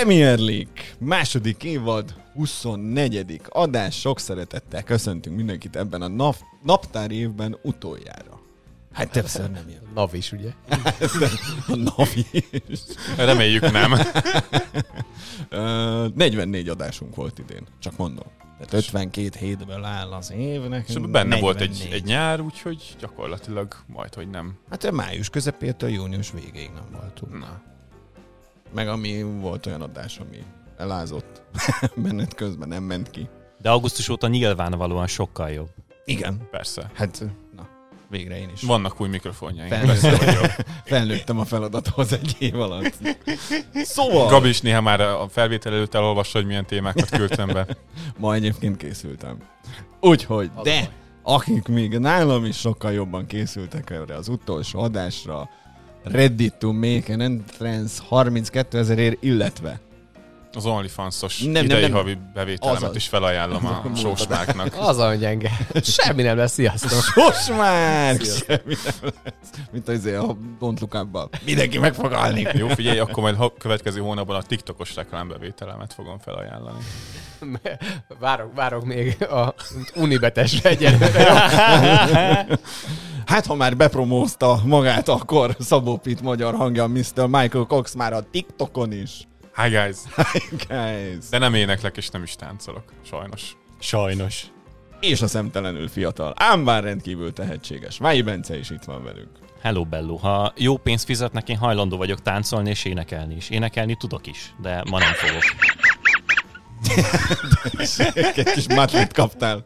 Premier League második évad 24. adás. Sok szeretettel köszöntünk mindenkit ebben a nap, naptár évben utoljára. Hát többször nem jön. Nav is, ugye? A navi is. Reméljük nem. Ö, 44 adásunk volt idén, csak mondom. Tehát 52 hétből áll az év nekünk. És benne volt egy, 44. egy nyár, úgyhogy gyakorlatilag majd, hogy nem. Hát a május közepétől június végéig nem voltunk. Na. Meg ami volt olyan adás, ami elázott. Menet közben nem ment ki. De augusztus óta nyilvánvalóan sokkal jobb. Igen. Persze. Hát, na, végre én is. Vannak új mikrofonjaink. Felnőtt. Persze, hogy jó. Felnőttem a feladathoz egy év alatt. Szóval, Gabi is néha már a felvétel előtt elolvassa, hogy milyen témákat küldtem be. ma egyébként készültem. Úgyhogy, de akik még nálam is sokkal jobban készültek erre az utolsó adásra, Ready to make an entrance 32 ezerért, illetve Az OnlyFans-os Nem, nem, idei nem. havi bevételemet Azaz. is felajánlom a sósmáknak. Az a gyenge. Semmi nem lesz, sziasztok. Sziasztok. Semmi nem lesz. Mint az a Don't Look Up-ban. Mindenki meg fog halni. Jó, figyelj, akkor majd ha következő hónapban a TikTokos reklámbevételemet fogom felajánlani. Várok, várok még a Unibetesre egyenlőre. Hát, ha már bepromózta magát, akkor Szabó Pitt magyar hangja Mr. Michael Cox már a TikTokon is. Hi guys! Guys. De nem éneklek és nem is táncolok, sajnos. Sajnos. És a szemtelenül fiatal, ám bár rendkívül tehetséges. Mályi Bence is itt van velünk. Hello Bello, ha jó pénzt fizetnek, én hajlandó vagyok táncolni és énekelni is. Énekelni tudok is, de ma nem fogok. Egy kis matlit kaptál.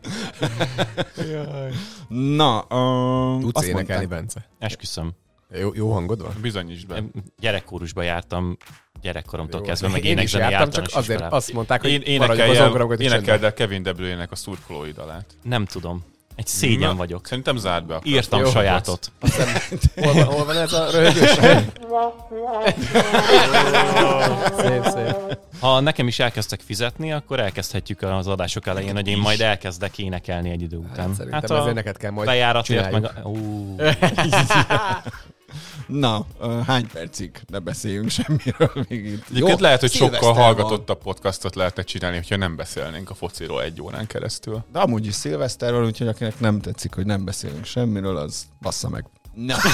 Na, um, Tudsz azt énekelni, Bence? Esküszöm. Jó, jó hangod van? Bizonyítsd be. Én Gyerekkorusba jártam, gyerekkoromtól Jó, kezdve, meg én is énekzeni jártam, csak azért iskolában. azt mondták, hogy Én az énekelj zongoronkat el, is énekeld csendben. el Kevin De Bruyne-nek a szurkolói dalát. Nem tudom. Egy szégyen Na, vagyok. Szerintem zárd be. akkor. Írtam Jó, sajátot. Hol van, hol van ez a röhögős? szép, szép. Ha nekem is elkezdtek fizetni, akkor elkezdhetjük az adások elején, hogy én majd elkezdek énekelni egy idő után. Hát, szerintem ezért neked kell majd bejáratért meg... csináljuk. A... Ú, Na, hány percig ne beszéljünk semmiről még itt. Egyébként lehet, hogy sokkal szilveszter hallgatottabb podcastot lehetne csinálni, hogyha nem beszélnénk a fociról egy órán keresztül. De amúgy is szilveszterről, úgyhogy akinek nem tetszik, hogy nem beszélünk semmiről, az bassza meg. Na.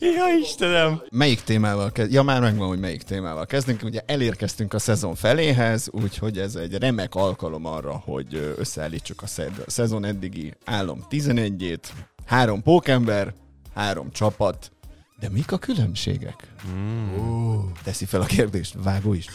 ja Istenem! Melyik témával kezd? Ja, már megvan, hogy melyik témával kezdünk. Ugye elérkeztünk a szezon feléhez, úgyhogy ez egy remek alkalom arra, hogy összeállítsuk a szezon eddigi álom 11-ét. Három pókember, három csapat. De mik a különbségek? Mm. Teszi fel a kérdést, vágó is.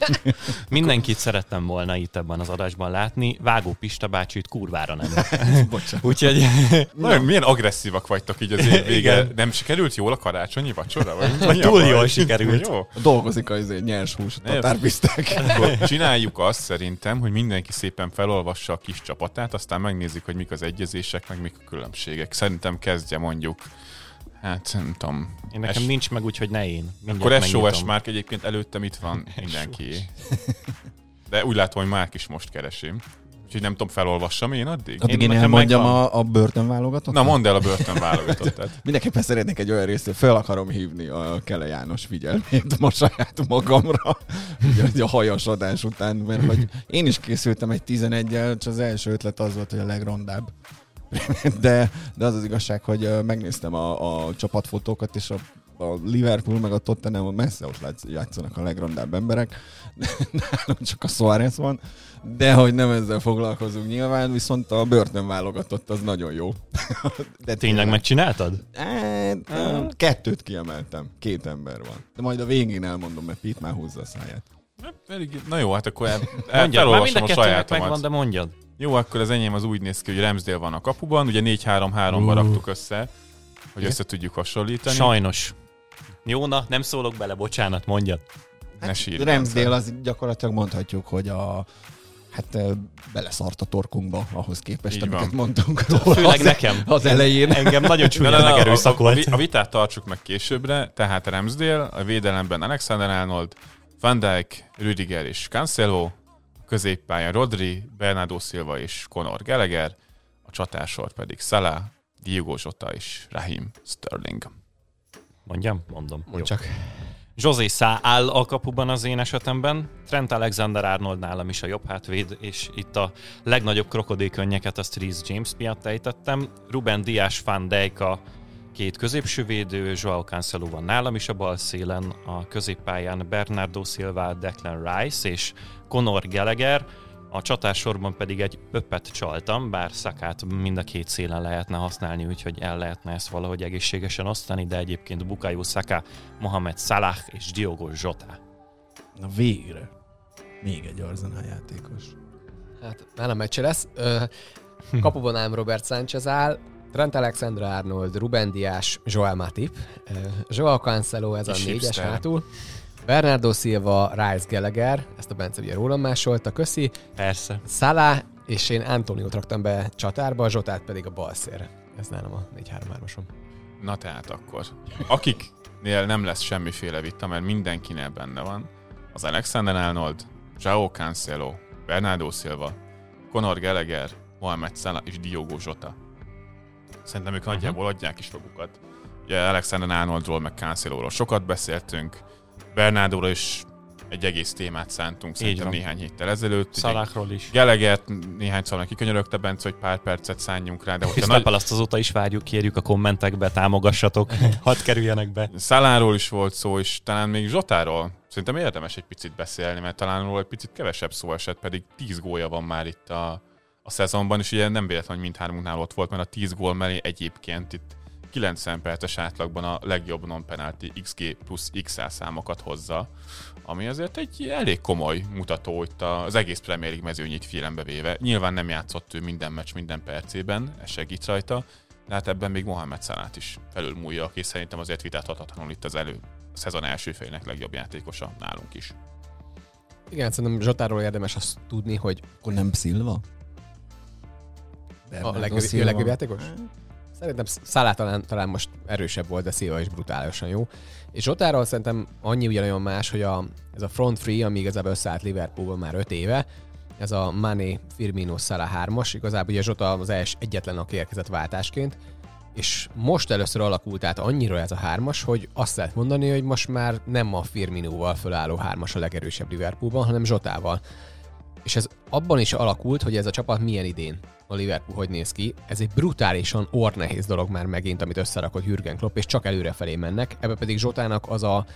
Mindenkit szerettem volna itt ebben az adásban látni, Vágó Pista bácsit kurvára nem. Bocsánat. Úgyhogy Nagyon, milyen agresszívak vagytok így az év vége. Nem sikerült jól a karácsonyi vacsora? Vagy a túl baj? jól sikerült. Jó. Dolgozik az egy nyers hús tatárpiszták. Csináljuk azt szerintem, hogy mindenki szépen felolvassa a kis csapatát, aztán megnézzük, hogy mik az egyezések, meg mik a különbségek. Szerintem kezdje mondjuk, hát nem tudom. én nekem S- nincs meg, úgyhogy ne én. Mindjárt Akkor SOS. Márk egyébként előttem itt van mindenki. De úgy látom, hogy Márk is most keresi. Úgyhogy nem tudom, felolvassam én addig? Addig én nekem elmondjam a, a börtön válogatott. Na mondd el a börtön válogatottat. Mindenképpen szeretnék egy olyan részt, hogy fel akarom hívni a Kele János figyelmét ma saját magamra, ugye, ugye a hajas adás után, mert hogy én is készültem egy 11-el, csak az első ötlet az volt, hogy a legrondább. De, de az az igazság, hogy megnéztem a, a csapatfotókat, és a, a Liverpool meg a Tottenham messze ott játszanak a legrondább emberek. Nálam csak a Suarez van, de hogy nem ezzel foglalkozunk nyilván, viszont a börtön válogatott az nagyon jó. De Tényleg megcsináltad? Hát, kettőt kiemeltem. Két ember van. De majd a végén elmondom, mert Pete már húzza a száját. Elég- Na jó, hát akkor el, el, Mondjad, már mind a a sajátomat. megvan, de mondjad. Jó, akkor az enyém az úgy néz ki, hogy Ramsdale van a kapuban, ugye 4-3-3-ba raktuk össze, hogy össze tudjuk hasonlítani. Sajnos. Jó, na, nem szólok bele, bocsánat, mondjad. ne sírj. Ramsdale az gyakorlatilag mondhatjuk, hogy a hát beleszart a torkunkba ahhoz képest, Így amiket van. mondtunk róla Főleg az, nekem. az elején. Engem nagyon ne, ne, a, a, megerőszakolt. a, a vitát tartsuk meg későbbre, tehát Ramsdale, a védelemben Alexander Arnold, Van Dijk, Rüdiger és Cancelo, középpályán Rodri, Bernardo Silva és Conor Gallagher, a csatársor pedig Salah, Diogo Jota és Raheem Sterling. Mondjam? Mondom. Mondd csak. José Szá áll a kapuban az én esetemben, Trent Alexander-Arnold nálam is a jobb hátvéd, és itt a legnagyobb krokodilkönnyeket azt Reece James miatt ejtettem. Ruben Dias van Dijk a két középső védő, Joao Cancelo van nálam is a bal szélen, a középpályán Bernardo Silva, Declan Rice és Conor Gallagher, a csatársorban pedig egy pöppet csaltam, bár szakát mind a két szélen lehetne használni, úgyhogy el lehetne ezt valahogy egészségesen osztani, de egyébként Bukayo Saka, Mohamed Salah és Diogo Jota. Na végre. Még egy Arsenal játékos. Hát nálam meccse lesz. Ö, kapuban ám Robert Sánchez áll, Trent Alexander-Arnold, Ruben Dias, Joel Matip, Joao Cancelo, ez a négyes hátul. Bernardo Silva, Rice Gallagher, ezt a Bence ugye rólam másolta, köszi. Persze. Salah, és én Antonio raktam be csatárba, Zsotát pedig a balszér. Ez nálam a 4-3-3-asom. Na tehát akkor. Akiknél nem lesz semmiféle vita, mert mindenkinél benne van, az Alexander Arnold, Joao Cancelo, Bernardo Silva, Conor Gallagher, Mohamed Salah és Diogo Jota. Szerintem ők nagyjából adják is magukat. Ugye Alexander Arnoldról, meg Cancelóról sokat beszéltünk, Bernardóra is egy egész témát szántunk szerintem néhány héttel ezelőtt. Ugye Szalakról is. Gallagher néhány szalnak kikönyörögte Bence, hogy pár percet szálljunk rá, de És nagy, Napalaszt azóta is várjuk, kérjük a kommentekbe, támogassatok, hadd kerüljenek be. Szaláról is volt szó, és talán még Zsotáról. Szerintem érdemes egy picit beszélni, mert talán róla egy picit kevesebb szó esett, pedig 10 gólja van már itt a, a szezonban, és ugye nem véletlen, hogy mindhármunknál ott volt, mert a 10 gól mellé egyébként itt 90 perces átlagban a legjobb non-penalty XG plusz XL számokat hozza, ami azért egy elég komoly mutató itt az egész Premier League mezőnyét figyelembe véve. Nyilván nem játszott ő minden meccs minden percében, ez segít rajta, de hát ebben még Mohamed Salát is felülmúlja, aki szerintem azért vitathatatlanul itt az elő a szezon első félének legjobb játékosa nálunk is. Igen, szerintem Zsotáról érdemes azt tudni, hogy Akkor nem Silva? a Bernardo legjobb, legjobb játékos? Szerintem Szalá talán, talán most erősebb volt, de Szilva is brutálisan jó. És Zsotáról szerintem annyi ugyanolyan más, hogy a, ez a front free, ami igazából összeállt Liverpoolban már 5 éve, ez a Mané, Firmino, Salah 3-as, igazából ugye Zsota az els egyetlen, aki érkezett váltásként, és most először alakult át annyira ez a hármas, hogy azt lehet mondani, hogy most már nem a Firminóval fölálló hármas a legerősebb Liverpoolban, hanem Zsotával. És ez abban is alakult, hogy ez a csapat milyen idén a Liverpool hogy néz ki. Ez egy brutálisan ornehéz dolog már megint, amit összerakott Jürgen Klopp, és csak előrefelé mennek. Ebbe pedig Zsotának az a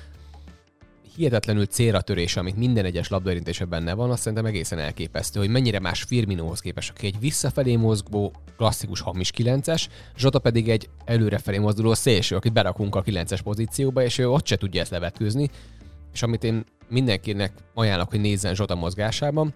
hihetetlenül célra törése, amit minden egyes labdaérintésben benne van, azt szerintem egészen elképesztő, hogy mennyire más Firminóhoz képest, aki egy visszafelé mozgó, klasszikus hamis 9-es, Zsota pedig egy előrefelé mozduló szélső, akit berakunk a 9-es pozícióba, és ő ott se tudja ezt levetkőzni. És amit én mindenkinek ajánlok, hogy nézzen Zsota mozgásában,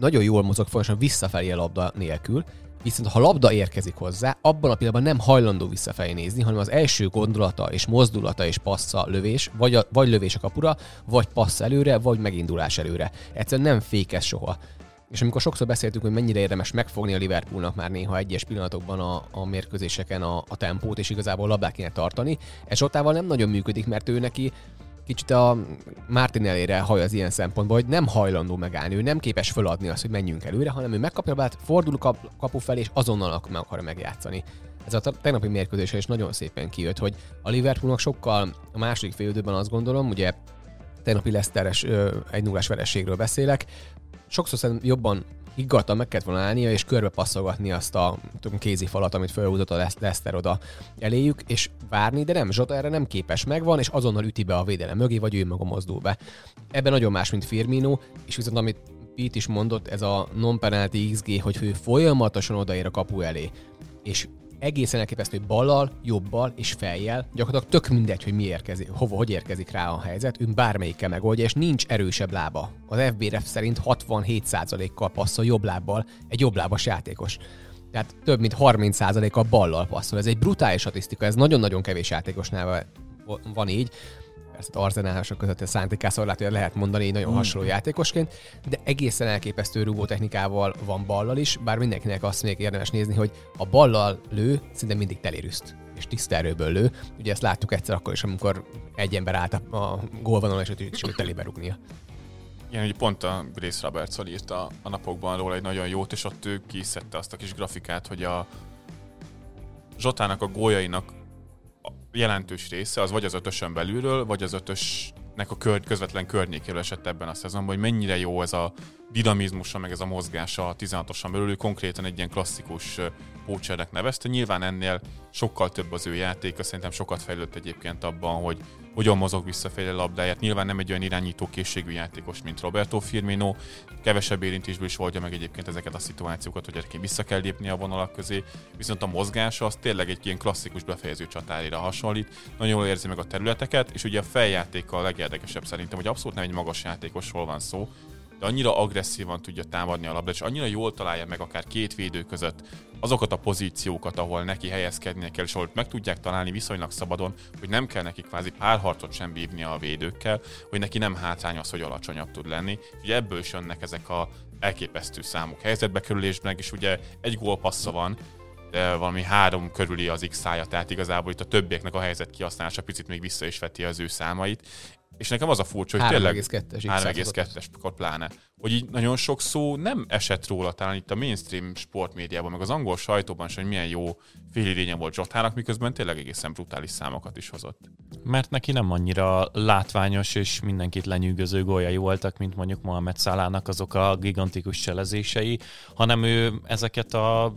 nagyon jól mozog fontosan visszafelé a labda nélkül, viszont ha labda érkezik hozzá, abban a pillanatban nem hajlandó visszafelé nézni, hanem az első gondolata és mozdulata és passza lövés, vagy, a, vagy lövés a kapura, vagy passz előre, vagy megindulás előre. Egyszerűen nem fékez soha. És amikor sokszor beszéltünk, hogy mennyire érdemes megfogni a Liverpoolnak már néha egyes pillanatokban a, a mérkőzéseken a, a tempót, és igazából labdát kéne tartani, ez Zsotával nem nagyon működik, mert ő neki kicsit a Martinellére haj az ilyen szempontból, hogy nem hajlandó megállni, ő nem képes föladni azt, hogy menjünk előre, hanem ő megkapja a labdát, fordul a kap, kapu felé, és azonnal meg akarja megjátszani. Ez a te- tegnapi mérkőzésen is nagyon szépen kijött, hogy a Liverpoolnak sokkal a második félidőben azt gondolom, ugye tegnapi Leszteres egy nullás verességről beszélek, sokszor szerintem jobban higgadtan meg kellett volna állnia, és körbe passzolgatni azt a tudom, kézi falat, amit felhúzott a Lesz- Leicester oda eléjük, és várni, de nem, Zsota erre nem képes megvan, és azonnal üti be a védelem mögé, vagy ő maga mozdul be. Ebben nagyon más, mint Firmino, és viszont amit Pete is mondott, ez a non-penalty XG, hogy ő folyamatosan odaér a kapu elé, és egészen elképesztő ballal, jobbal és fejjel, gyakorlatilag tök mindegy, hogy mi érkezik, hova, hogy érkezik rá a helyzet, ő bármelyikkel megoldja, és nincs erősebb lába. Az FBRF szerint 67%-kal passzol jobb lábbal egy jobb lábas játékos. Tehát több mint 30%-a ballal passzol. Ez egy brutális statisztika, ez nagyon-nagyon kevés játékosnál van így. Persze az arzenálások között a lehet, hogy lehet mondani egy nagyon hasonló játékosként, de egészen elképesztő rúgó technikával van ballal is, bár mindenkinek azt még érdemes nézni, hogy a ballal lő, szinte mindig telérűszt és tiszta erőből lő. Ugye ezt láttuk egyszer akkor is, amikor egy ember állt a, a gólvonalon, és őt is úgy telébe rúgnia. Igen, hogy pont a Grace Roberts írta a napokban róla egy nagyon jót, és ott ő kiszedte azt a kis grafikát, hogy a Zsotának a góljainak jelentős része az vagy az ötösön belülről, vagy az ötösnek a kör, közvetlen környékéről esett ebben a szezonban, hogy mennyire jó ez a dinamizmusa, meg ez a mozgása a 16-osan belül, konkrétan egy ilyen klasszikus pócsernek nevezte. Nyilván ennél sokkal több az ő játéka, szerintem sokat fejlődött egyébként abban, hogy hogyan mozog visszafelé a labdáját. Nyilván nem egy olyan irányító készségű játékos, mint Roberto Firmino, kevesebb érintésből is oldja meg egyébként ezeket a szituációkat, hogy neki vissza kell lépni a vonalak közé, viszont a mozgása az tényleg egy ilyen klasszikus befejező csatárira hasonlít, nagyon jól érzi meg a területeket, és ugye a feljátéka a legérdekesebb szerintem, hogy abszolút nem egy magas játékosról van szó, de annyira agresszívan tudja támadni a labdát, és annyira jól találja meg akár két védő között azokat a pozíciókat, ahol neki helyezkednie kell, és ahol meg tudják találni viszonylag szabadon, hogy nem kell neki kvázi párharcot sem bívnia a védőkkel, hogy neki nem hátrány az, hogy alacsonyabb tud lenni. Ugye ebből is jönnek ezek a elképesztő számok helyzetbe kerülésben, és ugye egy gólpassza van, de valami három körüli az x tehát igazából itt a többieknek a helyzet kihasználása picit még vissza is veti az ő számait, és nekem az a furcsa, hogy tényleg 3,2-es, akkor pláne, hogy így nagyon sok szó nem esett róla, talán itt a mainstream sportmédiában, meg az angol sajtóban sem, hogy milyen jó félidénye volt Zsotának, miközben tényleg egészen brutális számokat is hozott. Mert neki nem annyira látványos és mindenkit lenyűgöző góljai voltak, mint mondjuk Mohamed Szalának azok a gigantikus cselezései, hanem ő ezeket a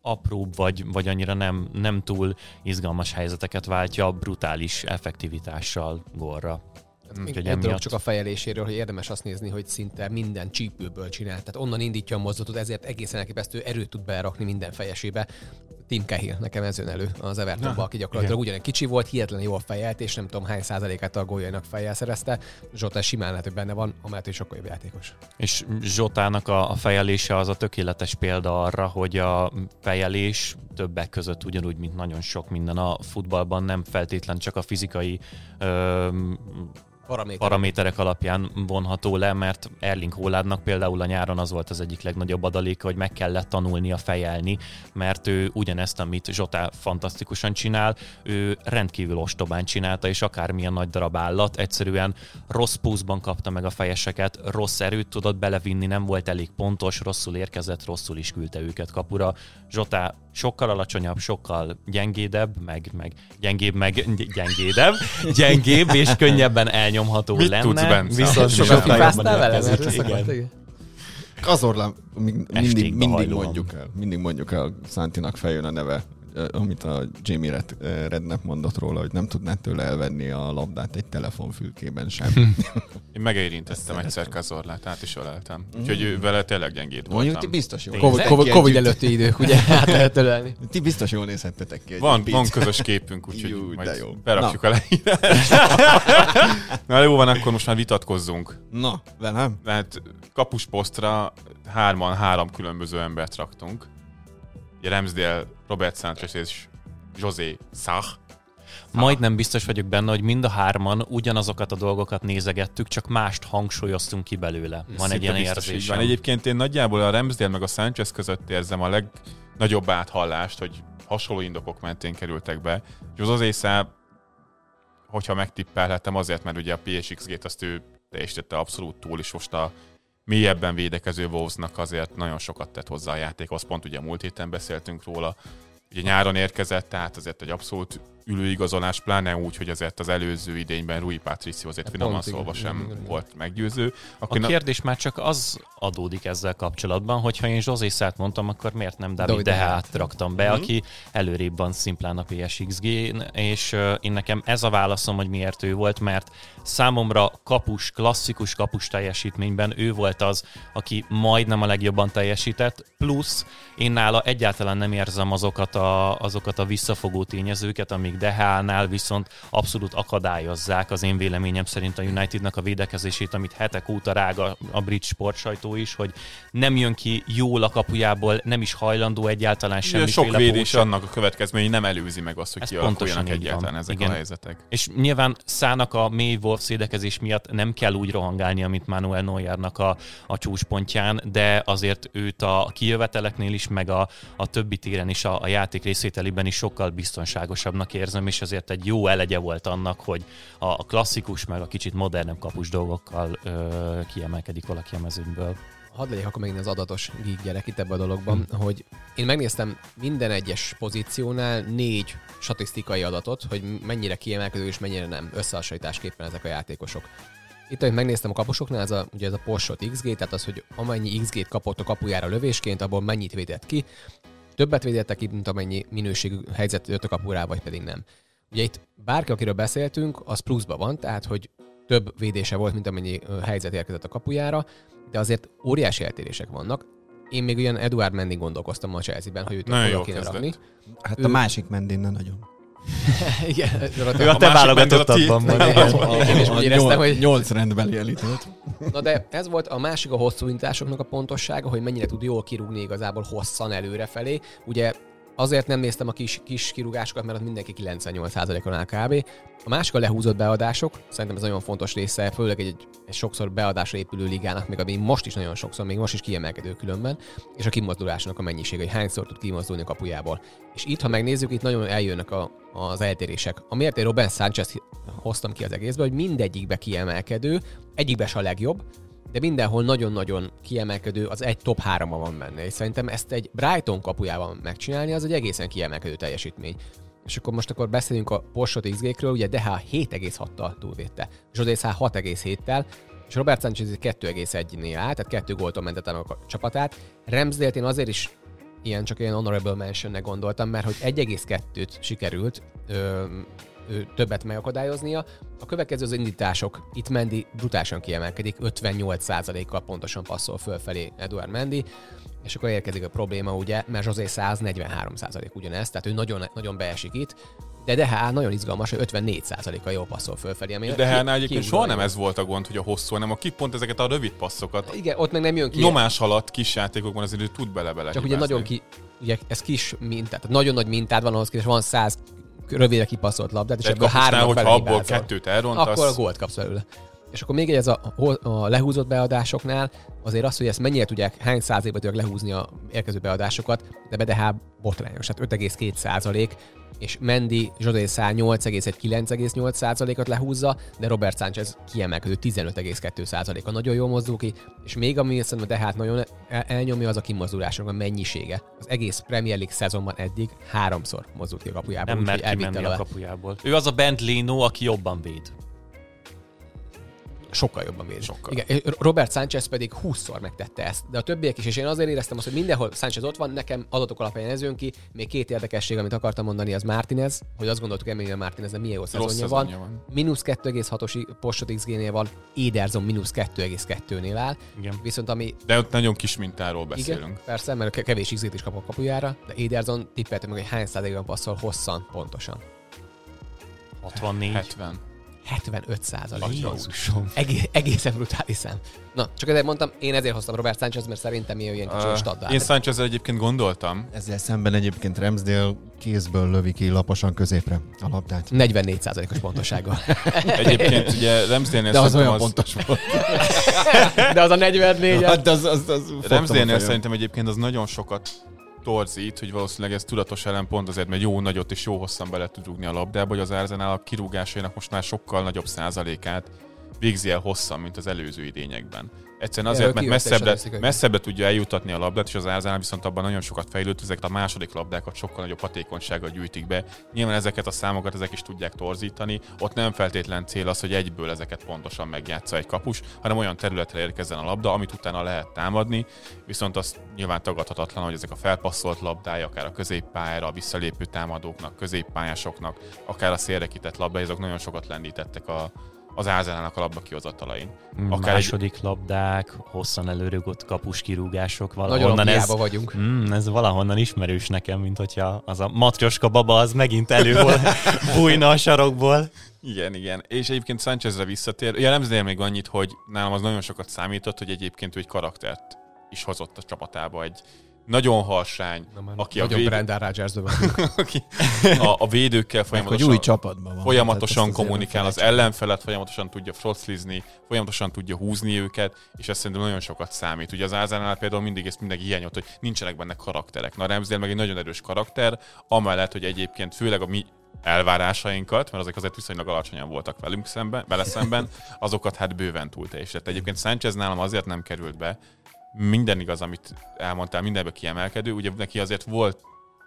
apróbb, vagy, vagy annyira nem, nem túl izgalmas helyzeteket váltja brutális effektivitással gólra. Hát még egy dolog csak a fejeléséről, hogy érdemes azt nézni, hogy szinte minden csípőből csinál. Tehát onnan indítja a mozdulatot, ezért egészen elképesztő erőt tud berakni minden fejesébe. Tim Cahill, nekem ez jön elő az Evertonban, aki gyakorlatilag ugyanen kicsi volt, hihetetlen jól fejelt, és nem tudom hány százalékát a góljainak fejjel szerezte. Zsota simán lehet, hogy benne van, amellett is sokkal jobb játékos. És Zsotának a, a fejelése az a tökéletes példa arra, hogy a fejelés többek között ugyanúgy, mint nagyon sok minden a futballban, nem feltétlen csak a fizikai ö, paraméterek. paraméterek alapján vonható le, mert Erling Haalandnak például a nyáron az volt az egyik legnagyobb adaléka, hogy meg kellett tanulnia fejelni, mert ő ugyanezt, amit Zsotá fantasztikusan csinál, ő rendkívül ostobán csinálta, és akármilyen nagy darab állat, egyszerűen rossz púzban kapta meg a fejeseket, rossz erőt tudott belevinni, nem volt elég pontos, rosszul érkezett, rosszul is küldte őket kapura. Zsotá sokkal alacsonyabb, sokkal gyengédebb, meg, meg gyengébb, meg gyengédebb, gyengébb és könnyebben elnyomható Mit lenne. Tudsz, Bence? Viszont sokkal jobban vele, mert Kazorlán mindig, mindig mondjuk el, mindig mondjuk el, Szántinak feljön a neve amit a Jamie Red, Redknapp mondott róla, hogy nem tudnád tőle elvenni a labdát egy telefonfülkében sem. Én megérintettem egyszer Kazorlát, át is öleltem. Mm. Úgyhogy vele tényleg gyengéd voltam. Mondjuk ti biztos jó. Covid, COVID, COVID előtti idők, ugye? Hát lehet ölelni. Ti biztos jól nézhettetek ki. Van, van közös képünk, úgyhogy jó, majd jó. berakjuk Na. a leírást. Na jó van, akkor most már vitatkozzunk. Na, velem? Mert kapusposztra hárman három különböző embert raktunk. Ugye Ramsdale, Robert Sanchez és José Szach. Majdnem biztos vagyok benne, hogy mind a hárman ugyanazokat a dolgokat nézegettük, csak mást hangsúlyoztunk ki belőle. Van egy ilyen érzés. Van. Egyébként én nagyjából a Ramsdale meg a Sanchez között érzem a legnagyobb áthallást, hogy hasonló indokok mentén kerültek be. És az észre, hogyha megtippelhetem azért, mert ugye a PSX-gét azt ő teljesítette abszolút túl, és most a mélyebben védekező Wolvesnak azért nagyon sokat tett hozzá a játékhoz, pont ugye a múlt héten beszéltünk róla, ugye nyáron érkezett, tehát azért egy abszolút ülőigazolás, pláne úgy, hogy azért az előző idényben Rui Patricio azért finoman szólva sem igen, volt meggyőző. Akkor a kérdés már csak az adódik ezzel kapcsolatban, hogyha én Zsozé Szát mondtam, akkor miért nem David de hát raktam be, mm-hmm. aki előrébb van szimplán a PSXG, és uh, én nekem ez a válaszom, hogy miért ő volt, mert számomra kapus, klasszikus kapus teljesítményben ő volt az, aki majdnem a legjobban teljesített, plusz én nála egyáltalán nem érzem azokat a, azokat a visszafogó tényezőket, amik Dehánál viszont abszolút akadályozzák az én véleményem szerint a Unitednak a védekezését, amit hetek óta rága a brit sportsajtó is, hogy nem jön ki jól a kapujából, nem is hajlandó egyáltalán semmi. Sok védés annak a következmény, nem előzi meg azt, hogy Ez kialakuljanak egyáltalán van. ezek Igen. a helyzetek. És nyilván szának a mély Wolf szédekezés miatt nem kell úgy rohangálni, amit Manuel Neuernak a, a csúcspontján, de azért őt a kijöveteleknél is, meg a, a többi téren is, a, a játék részvételében is sokkal biztonságosabbnak ér érzem, és azért egy jó elegye volt annak, hogy a klasszikus, meg a kicsit modernebb kapus dolgokkal ö, kiemelkedik valaki a mezőnyből. hadd legyek akkor megint az adatos geek gyerek itt ebben a dologban, hmm. hogy én megnéztem minden egyes pozíciónál négy statisztikai adatot, hogy mennyire kiemelkedő és mennyire nem összehasonlításképpen ezek a játékosok. Itt, ahogy megnéztem a kapusoknál, ez a, ugye ez a postot XG, tehát az, hogy amennyi XG-t kapott a kapujára lövésként, abból mennyit védett ki. Többet védette ki, mint amennyi minőségű helyzet jött a kapurába, vagy pedig nem. Ugye itt bárki, akiről beszéltünk, az pluszba van, tehát hogy több védése volt, mint amennyi helyzet érkezett a kapujára, de azért óriási eltérések vannak. Én még olyan Eduard Mendy gondolkoztam a Chelsea-ben, hogy őt kéne rakni. Hát ő... a másik Mendy nagyon. Igen, ő a te válogatottadban van. éreztem, hogy... Nyolc rendbeli elítélt. Na de ez volt a másik a hosszú intásoknak a pontossága, hogy mennyire tud jól kirúgni igazából hosszan előrefelé. Ugye Azért nem néztem a kis, kis kirúgásokat, mert az mindenki 98%-on áll kb. A másik a lehúzott beadások, szerintem ez nagyon fontos része, főleg egy, egy, egy sokszor beadásra épülő ligának, még ami most is nagyon sokszor, még most is kiemelkedő különben, és a kimozdulásnak a mennyisége, hogy hányszor tud kimozdulni a kapujából. És itt, ha megnézzük, itt nagyon de mindenhol nagyon-nagyon kiemelkedő, az egy top 3 van benne, és szerintem ezt egy Brighton kapujában megcsinálni, az egy egészen kiemelkedő teljesítmény. És akkor most akkor beszélünk a Porsche XG-kről, ugye DH 7,6-tal túlvédte, José 6,7-tel, és Robert Sanchez 2,1-nél áll, tehát kettő góltól mentette a csapatát. Ramsdale-t én azért is ilyen csak ilyen honorable mentionnek gondoltam, mert hogy 1,2-t sikerült ö, többet megakadályoznia. A következő az indítások. Itt Mendi brutálisan kiemelkedik, 58%-kal pontosan passzol fölfelé Eduard Mendi, és akkor érkezik a probléma, ugye, mert José 143% ugyanez, tehát ő nagyon, nagyon beesik itt, de DH nagyon izgalmas, hogy 54%-a jó passzol fölfelé. Ami de DH-nál egyébként soha nem ez volt a gond, hogy a hosszú, hanem a ki pont ezeket a rövid passzokat. Igen, ott meg nem jön ki. Nyomás alatt kis játékokban azért ő tud bele-bele. Csak ugye nagyon ki, ugye ez kis mintát, tehát nagyon nagy mintád van ahhoz képest, van 100 rövidre kipasszolt labdát, és De ebből három hogyha abból kettőt elrontasz... Akkor a gólt kapsz belőle. És akkor még egy ez a, a lehúzott beadásoknál, azért az, hogy ezt mennyire tudják, hány százalékban tudják lehúzni a érkező beadásokat, de BDH botrányos, tehát 5,2 százalék, és Mendy José Szá 8,1-9,8 százalékot lehúzza, de Robert Sánchez kiemelkedő 15,2 százaléka nagyon jól mozdul ki, és még ami szerintem de hát nagyon elnyomja az a kimozdulásnak a mennyisége. Az egész Premier League szezonban eddig háromszor mozdult ki a kapujából. Nem mert kimenni a kapujából. Ő az a Bent Lino, aki jobban véd. Sokkal jobban véd. Sokkal. Igen, Robert Sánchez pedig 20-szor megtette ezt. De a többiek is, és én azért éreztem azt, hogy mindenhol Sánchez ott van, nekem adatok alapján ez jön ki. Még két érdekesség, amit akartam mondani, az Martinez, hogy azt gondoltuk Emilio Martinez, de milyen jó szezonja van. van. Minusz 2,6-os postot XG-nél van, Ederson mínusz 2,2-nél áll. Igen. Viszont ami... De ott nagyon kis mintáról beszélünk. Igen, persze, mert kevés XG-t is kap a kapujára, de Ederson tippeltem meg, hogy hány százalékban passzol hosszan, pontosan. 64. 70. 75 százalék. Egész, egészen brutális szám. Na, csak ezért mondtam, én ezért hoztam Robert Sanchez, mert szerintem ilyen, ilyen kicsi uh, standard. Én sanchez egyébként gondoltam. Ezzel szemben egyébként Ramsdale kézből lövi ki laposan középre a labdát. 44 százalékos pontossággal. egyébként ugye Ramsdale-nél De az olyan az... pontos volt. De az a 44 hát az, az, az Ramsdale-nél szerintem egyébként az nagyon sokat torzít, hogy valószínűleg ez tudatos ellen pont azért, mert jó nagyot és jó hosszan bele tud rúgni a labdába, hogy az Arsenal a kirúgásainak most már sokkal nagyobb százalékát végzi el hosszan, mint az előző idényekben. Egyszerűen azért, mert messzebbre, messzebbre tudja eljutatni a labdát, és az Arsenal viszont abban nagyon sokat fejlődött, ezeket a második labdákat sokkal nagyobb hatékonysággal gyűjtik be. Nyilván ezeket a számokat ezek is tudják torzítani. Ott nem feltétlen cél az, hogy egyből ezeket pontosan megjátsza egy kapus, hanem olyan területre érkezzen a labda, amit utána lehet támadni. Viszont az nyilván tagadhatatlan, hogy ezek a felpasszolt labdája, akár a középpályára, a visszalépő támadóknak, középpályásoknak, akár a szélrekített labda, azok nagyon sokat lendítettek a, az Ázenának a labda kihozatalain. Mm, Akár Második egy... labdák, hosszan előrugott kapus kirúgások. Valahonnan ez, vagyunk. Mm, ez valahonnan ismerős nekem, mint hogyha az a matrioska baba az megint előhol bújna a sarokból. Igen, igen. És egyébként Sánchezre visszatér. Jellemzően még annyit, hogy nálam az nagyon sokat számított, hogy egyébként ő egy karaktert is hozott a csapatába. Egy, nagyon harsány, Na, aki nagyon a véd... Brandon rogers aki a, a védőkkel folyamatosan, új csapatban van, folyamatosan kommunikál, az ellenfelet folyamatosan tudja froclizni, folyamatosan tudja húzni őket, és ez szerintem nagyon sokat számít. Ugye az Ázánál például mindig ezt mindenki hiányolt, hogy nincsenek benne karakterek. Na Ramsdale meg egy nagyon erős karakter, amellett, hogy egyébként főleg a mi elvárásainkat, mert azok azért viszonylag alacsonyan voltak velünk szemben, vele szemben, azokat hát bőven túl teljesített. Egyébként Sánchez nálam azért nem került be, minden igaz, amit elmondtál, mindenbe kiemelkedő. Ugye neki azért volt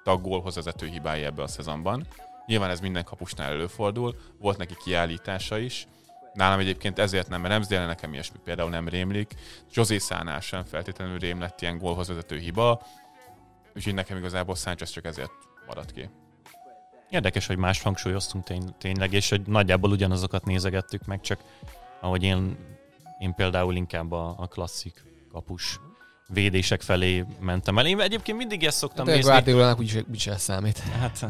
gólhoz vezető hibái ebbe a szezonban. Nyilván ez minden kapusnál előfordul, volt neki kiállítása is. Nálam egyébként ezért nem Ramsdale, nekem ilyesmi például nem rémlik. José Szánál sem feltétlenül rém lett ilyen gólhoz vezető hiba. Úgyhogy nekem igazából Sánchez csak ezért maradt ki. Érdekes, hogy más hangsúlyoztunk tény, tényleg, és hogy nagyjából ugyanazokat nézegettük meg, csak ahogy én, én például inkább a, a klasszik kapus védések felé mentem el. Én egyébként mindig ezt szoktam De nézni. Guardiolának úgyis, úgyis számít. Hát,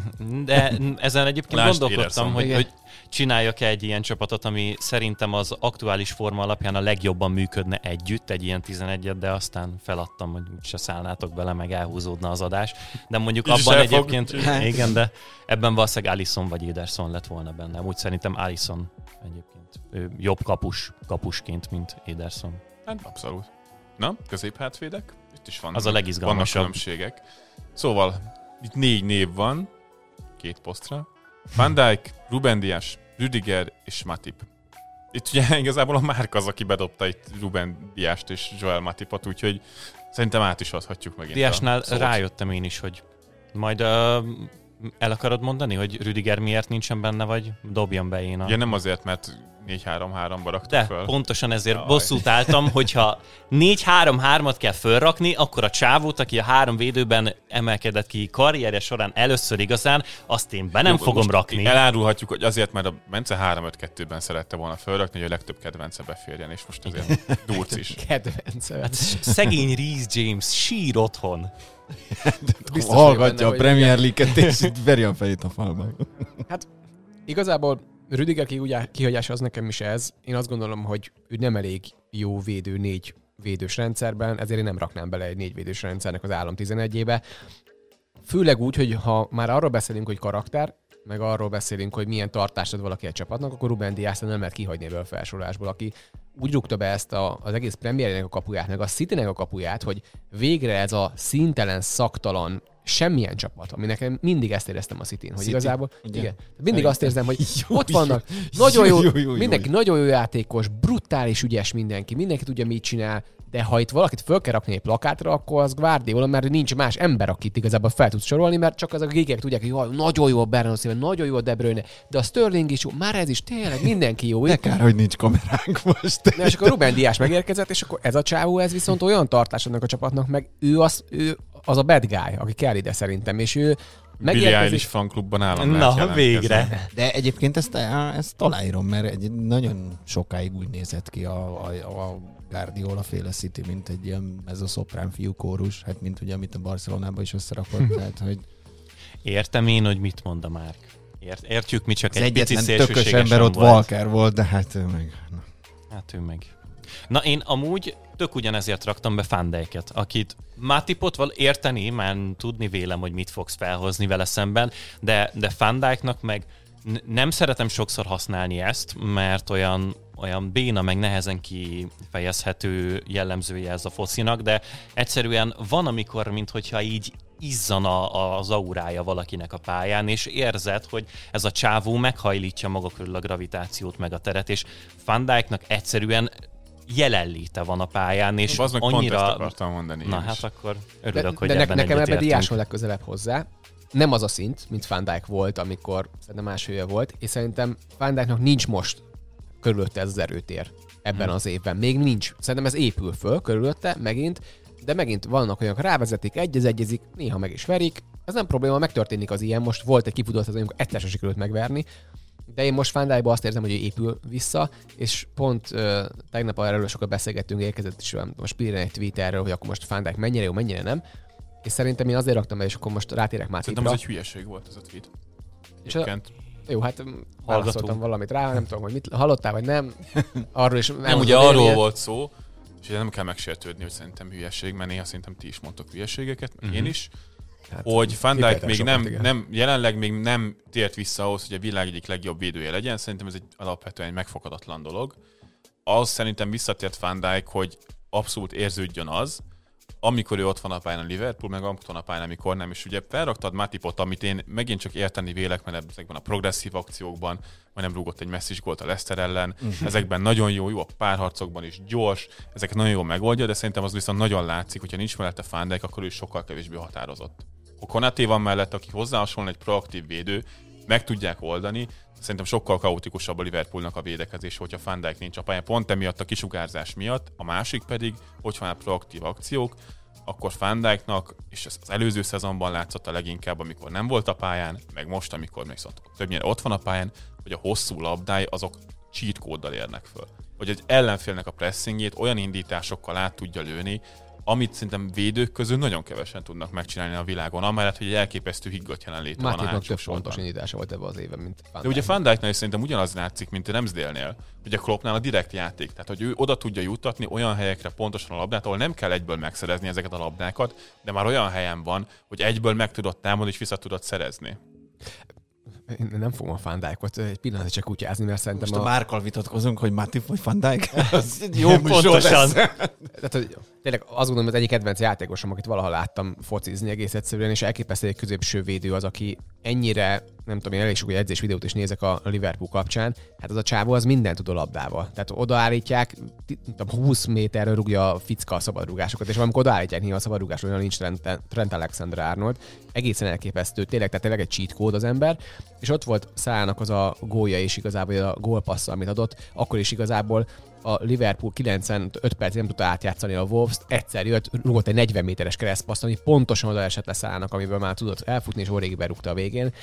de ezen egyébként gondolkodtam, hogy, hogy csináljak egy ilyen csapatot, ami szerintem az aktuális forma alapján a legjobban működne együtt, egy ilyen 11-et, de aztán feladtam, hogy úgyse szállnátok bele, meg elhúzódna az adás. De mondjuk Így abban el fog. egyébként, igen, de ebben valószínűleg Alisson vagy Ederson lett volna benne. Úgy szerintem Alisson egyébként ő jobb kapus, kapusként, mint Ederson. Hát abszolút. Na, középhátvédek? Itt is van. Az a Vannak legizgalmasabb. különbségek. Szóval, itt négy név van, két posztra. Van Dijk, Ruben Dias, Rüdiger és Matip. Itt ugye igazából a Márk az, aki bedobta itt Ruben Diást és Joel Matipot, úgyhogy szerintem át is adhatjuk megint Diásnál a rájöttem én is, hogy majd uh, el akarod mondani, hogy Rüdiger miért nincsen benne, vagy dobjam be én a... Ugye nem azért, mert 4-3-3-ba raktuk De föl. pontosan ezért Jaj. bosszút álltam, hogyha 4-3-3-at kell fölrakni, akkor a csávót, aki a három védőben emelkedett ki karrierje során először igazán, azt én be nem Jó, fogom rakni. Elárulhatjuk, hogy azért, mert a Bence 3-5-2-ben szerette volna felrakni, hogy a legtöbb kedvence beférjen, és most azért durc is. Kedvencem. Hát szegény Reese James sír otthon. Biztos Hallgatja benne, a Premier League-et, és itt veri a fejét a falba. Igazából Rüdiger kihagyá- kihagyása az nekem is ez. Én azt gondolom, hogy ő nem elég jó védő négy védős rendszerben, ezért én nem raknám bele egy négy védős rendszernek az állam 11-ébe. Főleg úgy, hogy ha már arról beszélünk, hogy karakter, meg arról beszélünk, hogy milyen tartást ad valaki egy csapatnak, akkor Ruben Dias nem lehet kihagyni ebből a felsorolásból, aki úgy rúgta be ezt a, az egész Premiernek a kapuját, meg a Citynek a kapuját, hogy végre ez a szintelen, szaktalan, semmilyen csapat, ami nekem mindig ezt éreztem a City-n, hogy City, igazából, ugye? igen, mindig azt érzem, hogy Jó, ott vannak jó, nagyon jó, jó, jó, jó, mindenki jó. nagyon jó játékos, brutális ügyes mindenki, mindenki tudja, mit csinál, de ha itt valakit föl kell rakni egy plakátra, akkor az Guardiola, mert nincs más ember, akit igazából fel tudsz sorolni, mert csak azok a gigek tudják, hogy jaj, nagyon jó a Bernardo Silva, nagyon jó a De Bruyne, de a Sterling is jó, már ez is tényleg mindenki jó. De kár, hogy nincs kameránk most. Na, és akkor Ruben Diás megérkezett, és akkor ez a csávó, ez viszont olyan tartás annak a csapatnak, meg ő az, ő az a bad guy, aki kell ide szerintem, és ő megérkezik. Eilish fanklubban állam Na, végre. De egyébként ezt, ezt aláírom, mert egy nagyon sokáig úgy nézett ki a, a, a Guardiola féle City, mint egy ilyen ez a szoprán fiú kórus, hát mint ugye, amit a Barcelonában is összerakott, tehát hogy Értem én, hogy mit mond a Márk. Ért, értjük, mi csak az egy pici egyetlen tökös ember ott volt. Walker volt, de hát ő meg... Na. Hát ő meg. Na én amúgy tök ugyanezért raktam be Fandeiket, akit Matipot val érteni, már tudni vélem, hogy mit fogsz felhozni vele szemben, de, de Fandijknak meg n- nem szeretem sokszor használni ezt, mert olyan, olyan béna, meg nehezen kifejezhető jellemzője ez a foszinak, de egyszerűen van, amikor, minthogyha így izzana a- az aurája valakinek a pályán, és érzed, hogy ez a csávó meghajlítja maga körül a gravitációt, meg a teret, és Van egyszerűen jelenléte van a pályán, és Az meg pont ezt annyira... akartam mondani. Na hát akkor De, örülök, hogy de ebben nekem ebben egyetértünk. Diás van legközelebb hozzá. Nem az a szint, mint Van Dijk volt, amikor szerintem másfél volt, és szerintem Van Dijknak nincs most körülötte ez az erőtér ebben Hmm. az évben. Még nincs. Szerintem ez épül föl körülötte megint, de megint vannak olyanok, rávezetik, egyez-egyezik, néha meg is verik. Ez nem probléma, megtörténik az ilyen. Most volt egy kifutott, az amikor egyszer sikerült megverni. De én most Dijkba azt érzem, hogy ő épül vissza, és pont uh, tegnap erről sokat beszélgettünk, érkezett is olyan, most Piren egy tweet erről, hogy akkor most Dijk mennyire jó, mennyire nem. És szerintem én azért raktam be, és akkor most rátérek már Szerintem ez egy hülyeség volt ez a tweet. És a-. Jó, hát válaszoltam valamit rá, nem tudom, hogy mit hallottál, vagy nem. Arról is Nem, ugye arról volt szó, és ugye nem kell megsértődni, hogy szerintem hülyeség, mert néha szerintem ti is mondtok hülyeségeket, meg én is, Hát, hogy Van Dijk még sokat, nem, igen. nem, jelenleg még nem tért vissza ahhoz, hogy a világ egyik legjobb védője legyen. Szerintem ez egy alapvetően egy megfogadatlan dolog. Az szerintem visszatért Van Dijk, hogy abszolút érződjön az, amikor ő ott van a pályán a Liverpool, meg ott van a pályán, amikor nem. És ugye felraktad Matipot, amit én megint csak érteni vélek, mert ezekben a progresszív akciókban, nem rúgott egy messzis gólt a Leicester ellen, uh-huh. ezekben nagyon jó, jó a párharcokban is, gyors, ezeket nagyon jól megoldja, de szerintem az viszont nagyon látszik, hogyha nincs mellette Fandek, akkor ő sokkal kevésbé határozott. Ha Konaté van mellett, aki hozzá hasonló egy proaktív védő, meg tudják oldani, szerintem sokkal kaotikusabb a Liverpoolnak a védekezés, hogyha Van Dijk nincs a pályán, pont emiatt a kisugárzás miatt, a másik pedig, hogy van a proaktív akciók, akkor Van és ez az előző szezonban látszott a leginkább, amikor nem volt a pályán, meg most, amikor még szóval többnyire ott van a pályán, hogy a hosszú labdái azok cheat kóddal érnek föl. Hogy egy ellenfélnek a pressingjét olyan indításokkal át tudja lőni, amit szerintem védők közül nagyon kevesen tudnak megcsinálni a világon, amellett, hogy egy elképesztő higgadt jelenléte van a hátsó fontos indítása volt ebben az évben, mint Van De ugye Van Dijknál szerintem ugyanaz látszik, mint hogy a Kloppnál a direkt játék. Tehát, hogy ő oda tudja juttatni olyan helyekre pontosan a labdát, ahol nem kell egyből megszerezni ezeket a labdákat, de már olyan helyen van, hogy egyből meg tudod támadni és vissza tudod szerezni. Én nem fogom a Fandijkot egy pillanat csak kutyázni, mert szerintem Most a, a Márkal vitatkozunk, hogy Matip vagy Fandijk. jó pontosan. Tehát, hogy tényleg azt gondolom, hogy az egyik kedvenc játékosom, akit valaha láttam focizni egész egyszerűen, és elképesztő egy középső védő az, aki ennyire, nem tudom, én elég sok edzés videót is nézek a Liverpool kapcsán, hát az a csávó az mindent tud a labdával. Tehát odaállítják, 20 méterről rúgja a ficka a szabadrugásokat, és amikor odaállítják néha a szabadrugásról, olyan nincs Trent, Trent Alexander Arnold, egészen elképesztő, tényleg, tehát tényleg egy cheat kód az ember, és ott volt Szának az a gólja és igazából a gólpassza, amit adott, akkor is igazából a Liverpool 95 perc nem tudta átjátszani a wolves egyszer jött, rúgott egy 40 méteres keresztpaszt, ami pontosan oda esett leszállnak, amiből már tudott elfutni, és Origi berúgta a végén.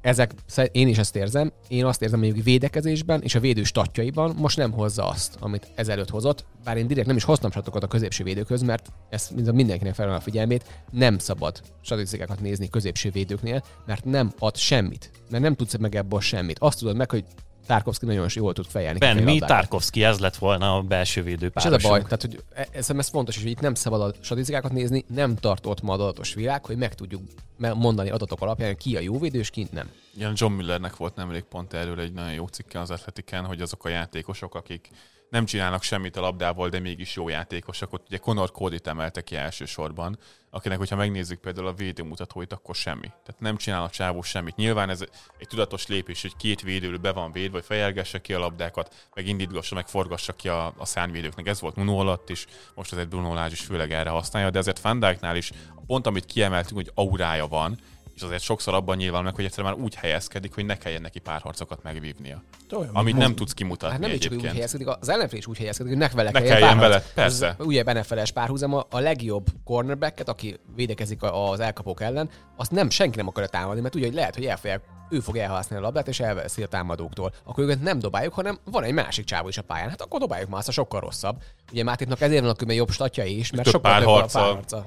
Ezek, én is ezt érzem, én azt érzem, hogy védekezésben és a védő statjaiban most nem hozza azt, amit ezelőtt hozott, bár én direkt nem is hoztam statokat a középső védőkhöz, mert ezt mindenkinek felel a figyelmét, nem szabad statisztikákat nézni középső védőknél, mert nem ad semmit, mert nem tudsz meg ebből semmit. Azt tudod meg, hogy Tarkovsky nagyon jól tud fejelni. Ben, mi Tarkovsky, ez lett volna a belső védő És ez a baj, tehát hogy e- ez, ez fontos, hogy itt nem szabad a statisztikákat nézni, nem tartott ma adatos világ, hogy meg tudjuk mondani adatok alapján, hogy ki a jó védő, és ki nem. Igen, John Millernek volt nemrég pont erről egy nagyon jó cikke az Atletiken, hogy azok a játékosok, akik nem csinálnak semmit a labdával, de mégis jó játékosok. Ott ugye Conor Cody emelte ki elsősorban, akinek, hogyha megnézzük például a védőmutatóit, akkor semmi. Tehát nem csinál a csávó semmit. Nyilván ez egy tudatos lépés, hogy két védő be van védve, vagy fejelgesse ki a labdákat, meg indítgassa, meg forgassa ki a, a szárnyvédőknek. Ez volt Nuno alatt is, most azért Bruno Lázs is főleg erre használja, de azért Fandijknál is pont amit kiemeltünk, hogy aurája van, és azért sokszor abban nyilván meg, hogy egyszerűen már úgy helyezkedik, hogy ne kelljen neki párharcokat megvívnia. Olyan, amit nem tudsz kimutatni hát nem egyébként. csak úgy helyezkedik, az ellenfél is úgy helyezkedik, hogy ne vele ne kelljen vele, persze. Ez ugye benefeles párhuzam, a legjobb cornerbacket, aki védekezik az elkapók ellen, azt nem senki nem akarja támadni, mert ugye, hogy lehet, hogy elfogják, ő fog elhasználni a labdát, és elveszi a támadóktól. Akkor őket nem dobáljuk, hanem van egy másik csávó is a pályán. Hát akkor dobáljuk már, azt sokkal rosszabb. Ugye Mátépnak ezért van a jobb statja is, mert sokkal több a párharca.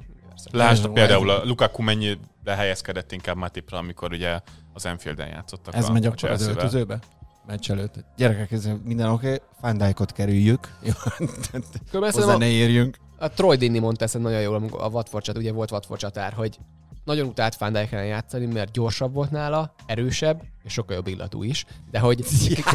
Lásd például a Lukaku mennyi helyezkedett inkább Matipra, amikor ugye az Enfielden játszottak. Ez a, megy akkor az öltözőbe? Meccs előtt. Gyerekek, ez minden oké, okay. Van kerüljük. Hozzá ne érjünk. A Troy Dini mondta ezt nagyon jól, a Watford ugye volt Watford csatár, hogy nagyon utált Van Dijken játszani, mert gyorsabb volt nála, erősebb, és sokkal jobb illatú is, de hogy kicsit,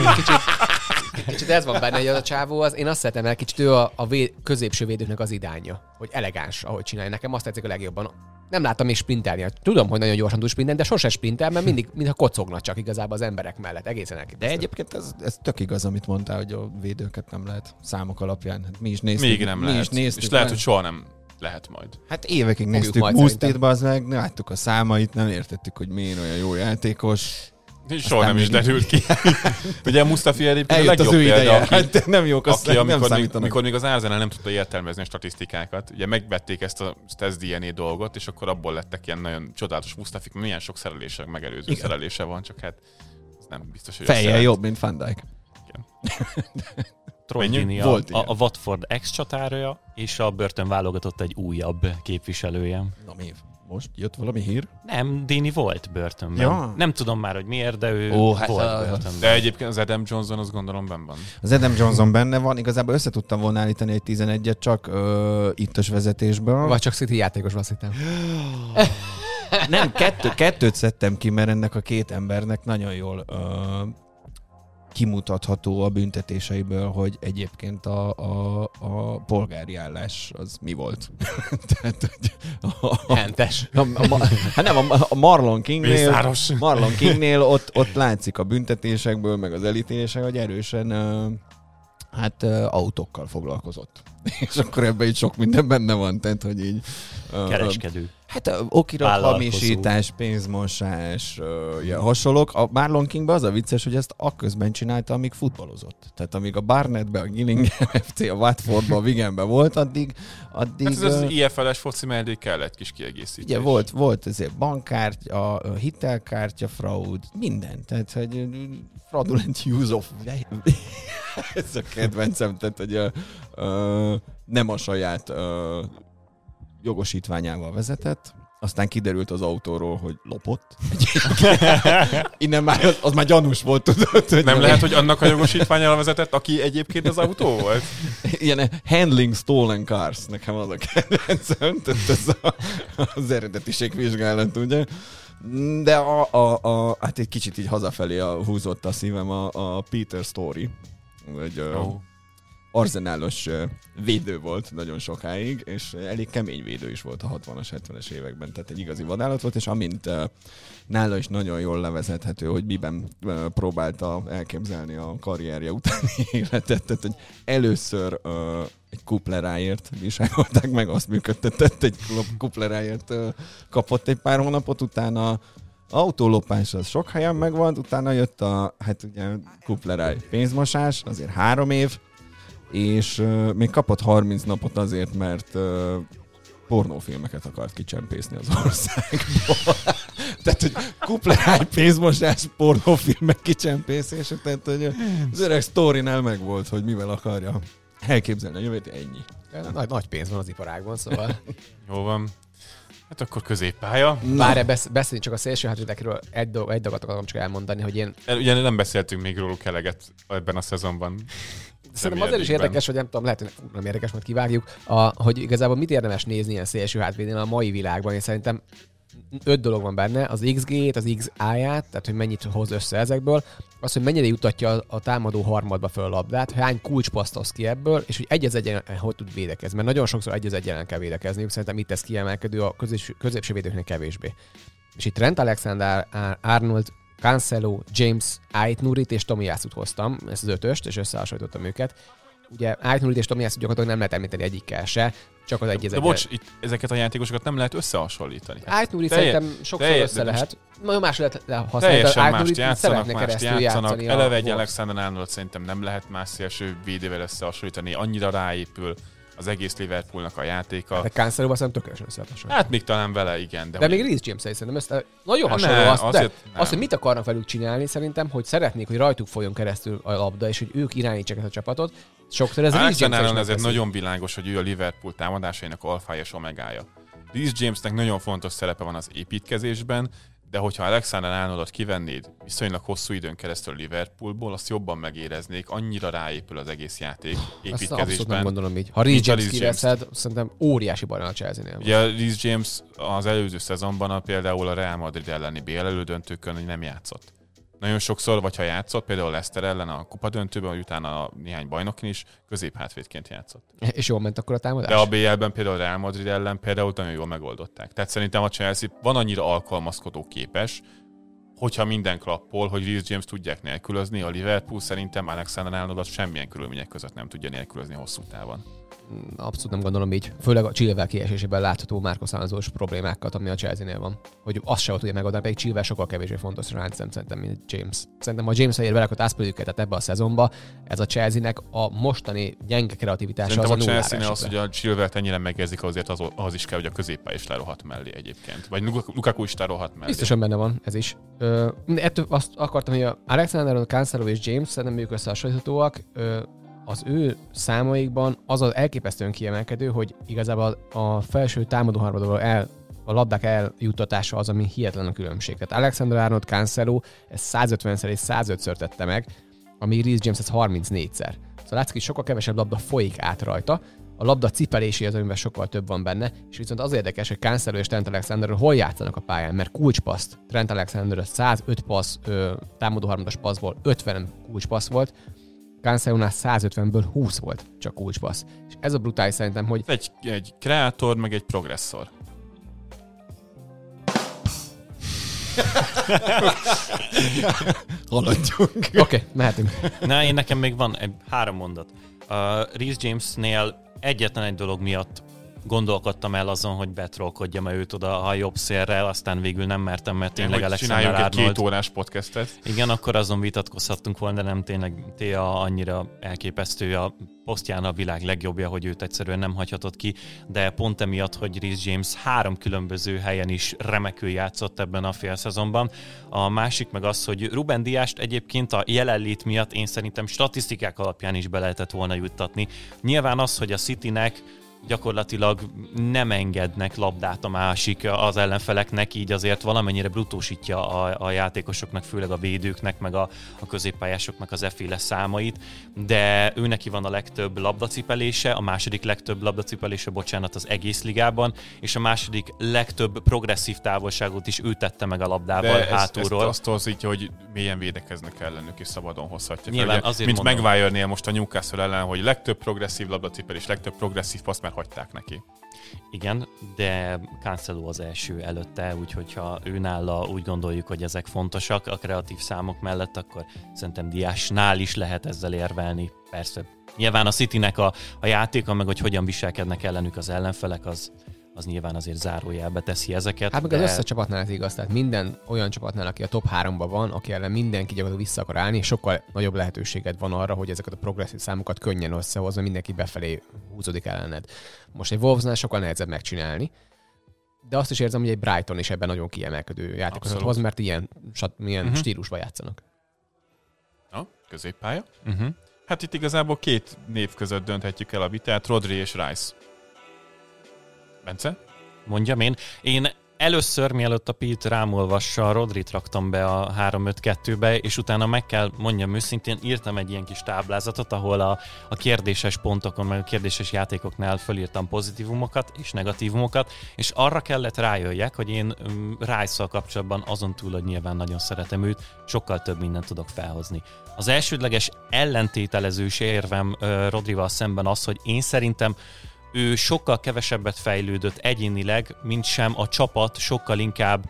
kicsit ez van benne, hogy az a csávó, az, én azt szeretem el, kicsit ő a, a vé, középső védőknek az idánya, hogy elegáns, ahogy csinálja. Nekem azt tetszik a legjobban. Nem láttam még sprintelni. Tudom, hogy nagyon gyorsan tud sprintelni, de sose sprintel, mert mindig, mintha kocogna csak igazából az emberek mellett. Egészen elképesztő. De egyébként ez, ez tök igaz, amit mondtál, hogy a védőket nem lehet számok alapján. Hát mi is néztük. Még nem mi lehet. Is néztük, és lehet, hogy soha nem lehet majd. Hát évekig Fogjuk néztük Musztit, az meg, láttuk a számait, nem értettük, hogy miért olyan jó játékos. Soha nem is derült ki. Ugye Mustafi egyébként a legjobb az ő példa, ideje. Aki, hát nem jók, aki, nem amikor, még, amikor még az Arsenal nem tudta értelmezni a statisztikákat, ugye megvették ezt a test DNA dolgot, és akkor abból lettek ilyen nagyon csodálatos Mustafik, milyen sok szerelése, megelőző Igen. szerelése van, csak hát ez nem biztos, hogy Fejjel jobb, mint Van Dijk. Igen. Troy a, a, a Watford ex-csatára, és a börtön válogatott egy újabb képviselője. Na mi? Most jött valami hír? Nem, Dini volt börtönben. Ja. Nem tudom már, hogy miért, de ő Ó, hát volt a, börtönben. De egyébként az Adam Johnson, azt gondolom benne van. Az Adam Johnson benne van, igazából össze tudtam volna állítani egy 11-et csak ö, ittas vezetésből. Vagy csak City játékos azt hittem. Nem, kettő, kettőt szedtem ki, mert ennek a két embernek nagyon jól ö, kimutatható a büntetéseiből, hogy egyébként a, a, a polgári állás az mi volt. Tehát, hogy a, Hentes. a, a, a, hát nem, a, a Marlon Kingnél. Marlon Kingnél ott, ott látszik a büntetésekből, meg az elítélések, hogy erősen hát autókkal foglalkozott. És akkor ebben így sok minden benne van, tehát hogy így... Kereskedő. Hát ö, okirat, hamisítás, pénzmosás, ö, ilyen hasonlók. A Marlon Kingben az a vicces, hogy ezt akközben csinálta, amíg futballozott. Tehát amíg a Barnettbe, a Gillingham FC, a Watfordba, a Wiganbe volt, addig... addig Hát ez az ö, IFL-es foci mellé kell egy kis kiegészítés. Ugye volt, volt ezért bankkártya, a hitelkártya fraud, minden. Tehát, hogy fraudulent use of... Ez a kedvencem, tehát, hogy ö, ö, nem a saját ö, jogosítványával vezetett, aztán kiderült az autóról, hogy lopott. Innen már, az, az már gyanús volt, tudod. Hogy Nem lehet, hogy annak a jogosítványára vezetett, aki egyébként az autó volt? Ilyen handling stolen cars, nekem az a kedvencem, tehát ez a, az eredetiség vizsgálat, ugye? De a, a, a, hát egy kicsit így hazafelé a, húzott a szívem a, a Peter Story, egy oh. Arzenálos védő volt nagyon sokáig, és elég kemény védő is volt a 60-as, 70-es években, tehát egy igazi vadállat volt, és amint nála is nagyon jól levezethető, hogy miben próbálta elképzelni a karrierje utáni életet, tehát hogy először egy kupleráért viselkodták meg, azt működtetett, egy klub- kupleráért kapott egy pár hónapot, utána autólopás az sok helyen megvan, utána jött a, hát ugye kupleráj pénzmosás, azért három év, és uh, még kapott 30 napot azért, mert uh, pornófilmeket akart kicsempészni az országból. tehát, hogy kupleráj, pénzmosás, pornófilmek kicsempészése, tehát, hogy az öreg sztorinál megvolt, hogy mivel akarja elképzelni a jövőt, ennyi. Nagy, nagy pénz van az iparágban, szóval Jó van. Hát akkor középpálya. Bár besz, beszélni csak a szélső hátvédekről, egy, dolog, egy dolgot akarom csak elmondani, hogy én El- Ugye nem beszéltünk még róluk eleget ebben a szezonban. Szerintem azért is érdekes, hogy nem tudom, lehet, hogy nem érdekes, majd kivágjuk, a, hogy igazából mit érdemes nézni ilyen szélső hátvédnél a mai világban. Én szerintem öt dolog van benne, az XG-t, az XA-ját, tehát hogy mennyit hoz össze ezekből, az, hogy mennyire jutatja a, támadó harmadba föl a labdát, hány kulcspaszt hoz ki ebből, és hogy egy az egyen hogy tud védekezni. Mert nagyon sokszor egy az egyen kell védekezniük, szerintem itt ez kiemelkedő, a középső, középső védőknél kevésbé. És itt Trent Alexander, Ar- Arnold, Cancelo, James, Ait Nurit és Tomiyasu-t hoztam, ezt az ötöst, és összehasonlítottam őket. Ugye és Tomiyasu gyakorlatilag nem lehet említeni egyikkel se, csak az egy az De bocs, itt ezeket a játékosokat nem lehet összehasonlítani. Telje- szerintem sokszor telje- össze lehet. Nagyon más lehet használni, de Teljesen Ait mást játszanak, mást játszanak. Eleve egy. Alexander Arnold szerintem nem lehet más szélső védővel összehasonlítani. Annyira ráépül az egész Liverpoolnak a játéka. De Cancelo szerintem tökéletesen össze lehet hasonlítani. Hát még talán vele, igen. De, De még Reece James szerintem össze, nagyon Hát hasonló ne, azt, de azért nem. azt, hogy mit akarnak velük csinálni, szerintem, hogy szeretnék, hogy rajtuk folyjon keresztül a labda, és hogy ők irányítsák ezt a csapatot. Sokszor ez Reece James Arnold ezért nagyon világos, hogy ő a Liverpool támadásainak alfája és omegája. Reece Jamesnek nagyon fontos szerepe van az építkezésben, de hogyha Alexander Arnoldot kivennéd viszonylag hosszú időn keresztül Liverpoolból, azt jobban megéreznék, annyira ráépül az egész játék Azt abszolút nem építkezésben. gondolom így. Ha Reece James kiveszed, szerintem óriási baj a Chelsea-nél. Ugye Reece James az előző szezonban a, például a Real Madrid elleni BL elődöntőkön nem játszott. Nagyon sokszor, vagy ha játszott, például Leicester ellen a kupadöntőben, vagy utána a néhány bajnokin is, középhátvédként játszott. És jól ment akkor a támadás? De a BL-ben például a Real Madrid ellen például nagyon jól megoldották. Tehát szerintem a Chelsea van annyira alkalmazkodó képes, hogyha minden klappol, hogy Reece James tudják nélkülözni, a Liverpool szerintem Alexander Arnoldot semmilyen körülmények között nem tudja nélkülözni hosszú távon. Abszolút nem gondolom így. Főleg a Chilwell kiesésében látható Márkos Alonso problémákat, ami a Chelsea-nél van. Hogy azt se tudja megoldani, pedig Chilwell sokkal kevésbé fontos ráncem szerintem, mint James. Szerintem, ha James ér vele, akkor ászpoljuk ebbe a szezonba, ez a Chelsea-nek a mostani gyenge kreativitása Szerintem az a a Chelsea-nél az, hogy a Chilwell-t ennyire megérzik, azért az, az is kell, hogy a középpály is lerohat mellé egyébként. Vagy Lukaku- is lerohat mellé. Biztosan benne van, ez is. Ö, ettől azt akartam, hogy a Alexander, Cancelo és James szerintem ők összehasonlíthatóak. Ö, az ő számaikban az az elképesztően kiemelkedő, hogy igazából a felső támadó el, a labdák eljuttatása az, ami hihetetlen a különbség. Tehát Alexander Arnold Cancelo ezt 150-szer és 105-ször tette meg, ami Reece James ez 34-szer. Szóval látszik, hogy sokkal kevesebb labda folyik át rajta, a labda cipelési az, amiben sokkal több van benne, és viszont az érdekes, hogy Cancelo és Trent Alexander hol játszanak a pályán, mert kulcspaszt Trent Alexander 105 passz, ö, támadó harmadas passzból 50 kulcspassz volt, Cancelónál 150-ből 20 volt csak kulcspassz. És ez a brutális szerintem, hogy Egy, egy kreátor, meg egy progresszor. Haladjunk. Oké, okay, mehetünk. Na, én nekem még van egy három mondat. Uh, Reese Jamesnél egyetlen egy dolog miatt gondolkodtam el azon, hogy betrolkodjam -e őt oda a jobb szélre, aztán végül nem mertem, mert tényleg hogy Alexander csináljunk egy két órás podcastet. Igen, akkor azon vitatkozhattunk volna, de nem tényleg Téa annyira elképesztő a posztján a világ legjobbja, hogy őt egyszerűen nem hagyhatott ki, de pont emiatt, hogy Reece James három különböző helyen is remekül játszott ebben a félszezonban. A másik meg az, hogy Ruben Diást egyébként a jelenlét miatt én szerintem statisztikák alapján is be lehetett volna juttatni. Nyilván az, hogy a Citynek gyakorlatilag nem engednek labdát a másik az ellenfeleknek, így azért valamennyire brutósítja a, a játékosoknak, főleg a védőknek, meg a, a középpályásoknak az efféle számait, de ő neki van a legtöbb labdacipelése, a második legtöbb labdacipelése, bocsánat, az egész ligában, és a második legtöbb progresszív távolságot is ő tette meg a labdával De ez, hátulról. ezt azt torzítja, hogy mélyen védekeznek ellenük, és szabadon hozhatják. Nyilván Ugye, azért mint mondom. Most a Newcastle ellen, hogy legtöbb progresszív labdacipelés, legtöbb progresszív passz már hagyták neki. Igen, de Cancelo az első előtte, úgyhogy ha ő nála úgy gondoljuk, hogy ezek fontosak a kreatív számok mellett, akkor szerintem Diásnál is lehet ezzel érvelni. Persze, nyilván a Citynek a, a játéka, meg hogy hogyan viselkednek ellenük az ellenfelek, az, az nyilván azért zárójelbe teszi ezeket. Hát meg az összes csapatnál ez igaz, tehát minden olyan csapatnál, aki a top 3-ban van, aki ellen mindenki gyakorlatilag vissza akar állni, sokkal nagyobb lehetőséged van arra, hogy ezeket a progresszív számokat könnyen összehozza, mindenki befelé húzódik ellened. Most egy Wolvesnál sokkal nehezebb megcsinálni, de azt is érzem, hogy egy Brighton is ebben nagyon kiemelkedő Abszolút. hoz, mert ilyen, sat, ilyen uh-huh. stílusban játszanak. Na, középpálya. Uh-huh. Hát itt igazából két név között dönthetjük el a vitát, Rodri és Rice. Bence? mondjam én. Én először, mielőtt a Pete rám olvassa, Rodrit raktam be a 3-5-2-be, és utána meg kell mondjam őszintén, írtam egy ilyen kis táblázatot, ahol a, a kérdéses pontokon, meg a kérdéses játékoknál fölírtam pozitívumokat és negatívumokat, és arra kellett rájöjjek, hogy én um, rice kapcsolatban azon túl, hogy nyilván nagyon szeretem őt, sokkal több mindent tudok felhozni. Az elsődleges ellentételezős érvem uh, Rodrival szemben az, hogy én szerintem ő sokkal kevesebbet fejlődött egyénileg, mint sem a csapat sokkal inkább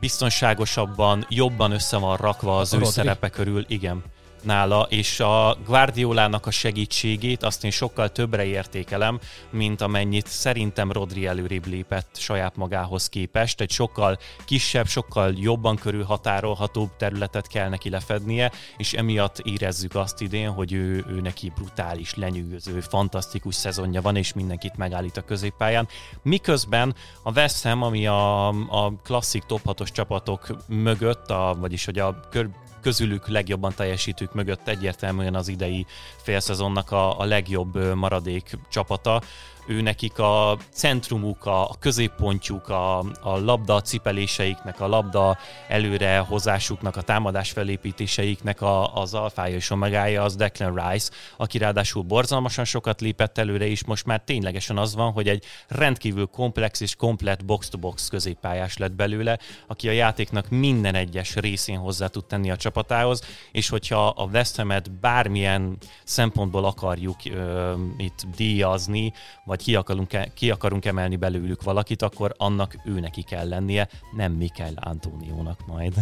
biztonságosabban, jobban össze van rakva az A ő Rodri? szerepe körül, igen, nála, és a Guardiolának a segítségét azt én sokkal többre értékelem, mint amennyit szerintem Rodri előrébb lépett saját magához képest. Egy sokkal kisebb, sokkal jobban körülhatárolhatóbb területet kell neki lefednie, és emiatt érezzük azt idén, hogy ő, ő neki brutális, lenyűgöző, fantasztikus szezonja van, és mindenkit megállít a középpályán. Miközben a West Ham, ami a, a klasszik top 6-os csapatok mögött, a, vagyis hogy a kör, közülük legjobban teljesítők mögött egyértelműen az idei félszezonnak a, a legjobb maradék csapata. Ő nekik a centrumuk, a, középpontjuk, a, a labda cipeléseiknek, a labda előrehozásuknak, a támadás felépítéseiknek a, az alfája és omegája az Declan Rice, aki ráadásul borzalmasan sokat lépett előre, és most már ténylegesen az van, hogy egy rendkívül komplex és komplet box-to-box középpályás lett belőle, aki a játéknak minden egyes részén hozzá tud tenni a csapatához, és hogyha a West Ham-et bármilyen szempontból akarjuk ö, itt díjazni, vagy ki akarunk, e- ki akarunk emelni belőlük valakit, akkor annak ő neki kell lennie, nem Mikel Antoniónak majd.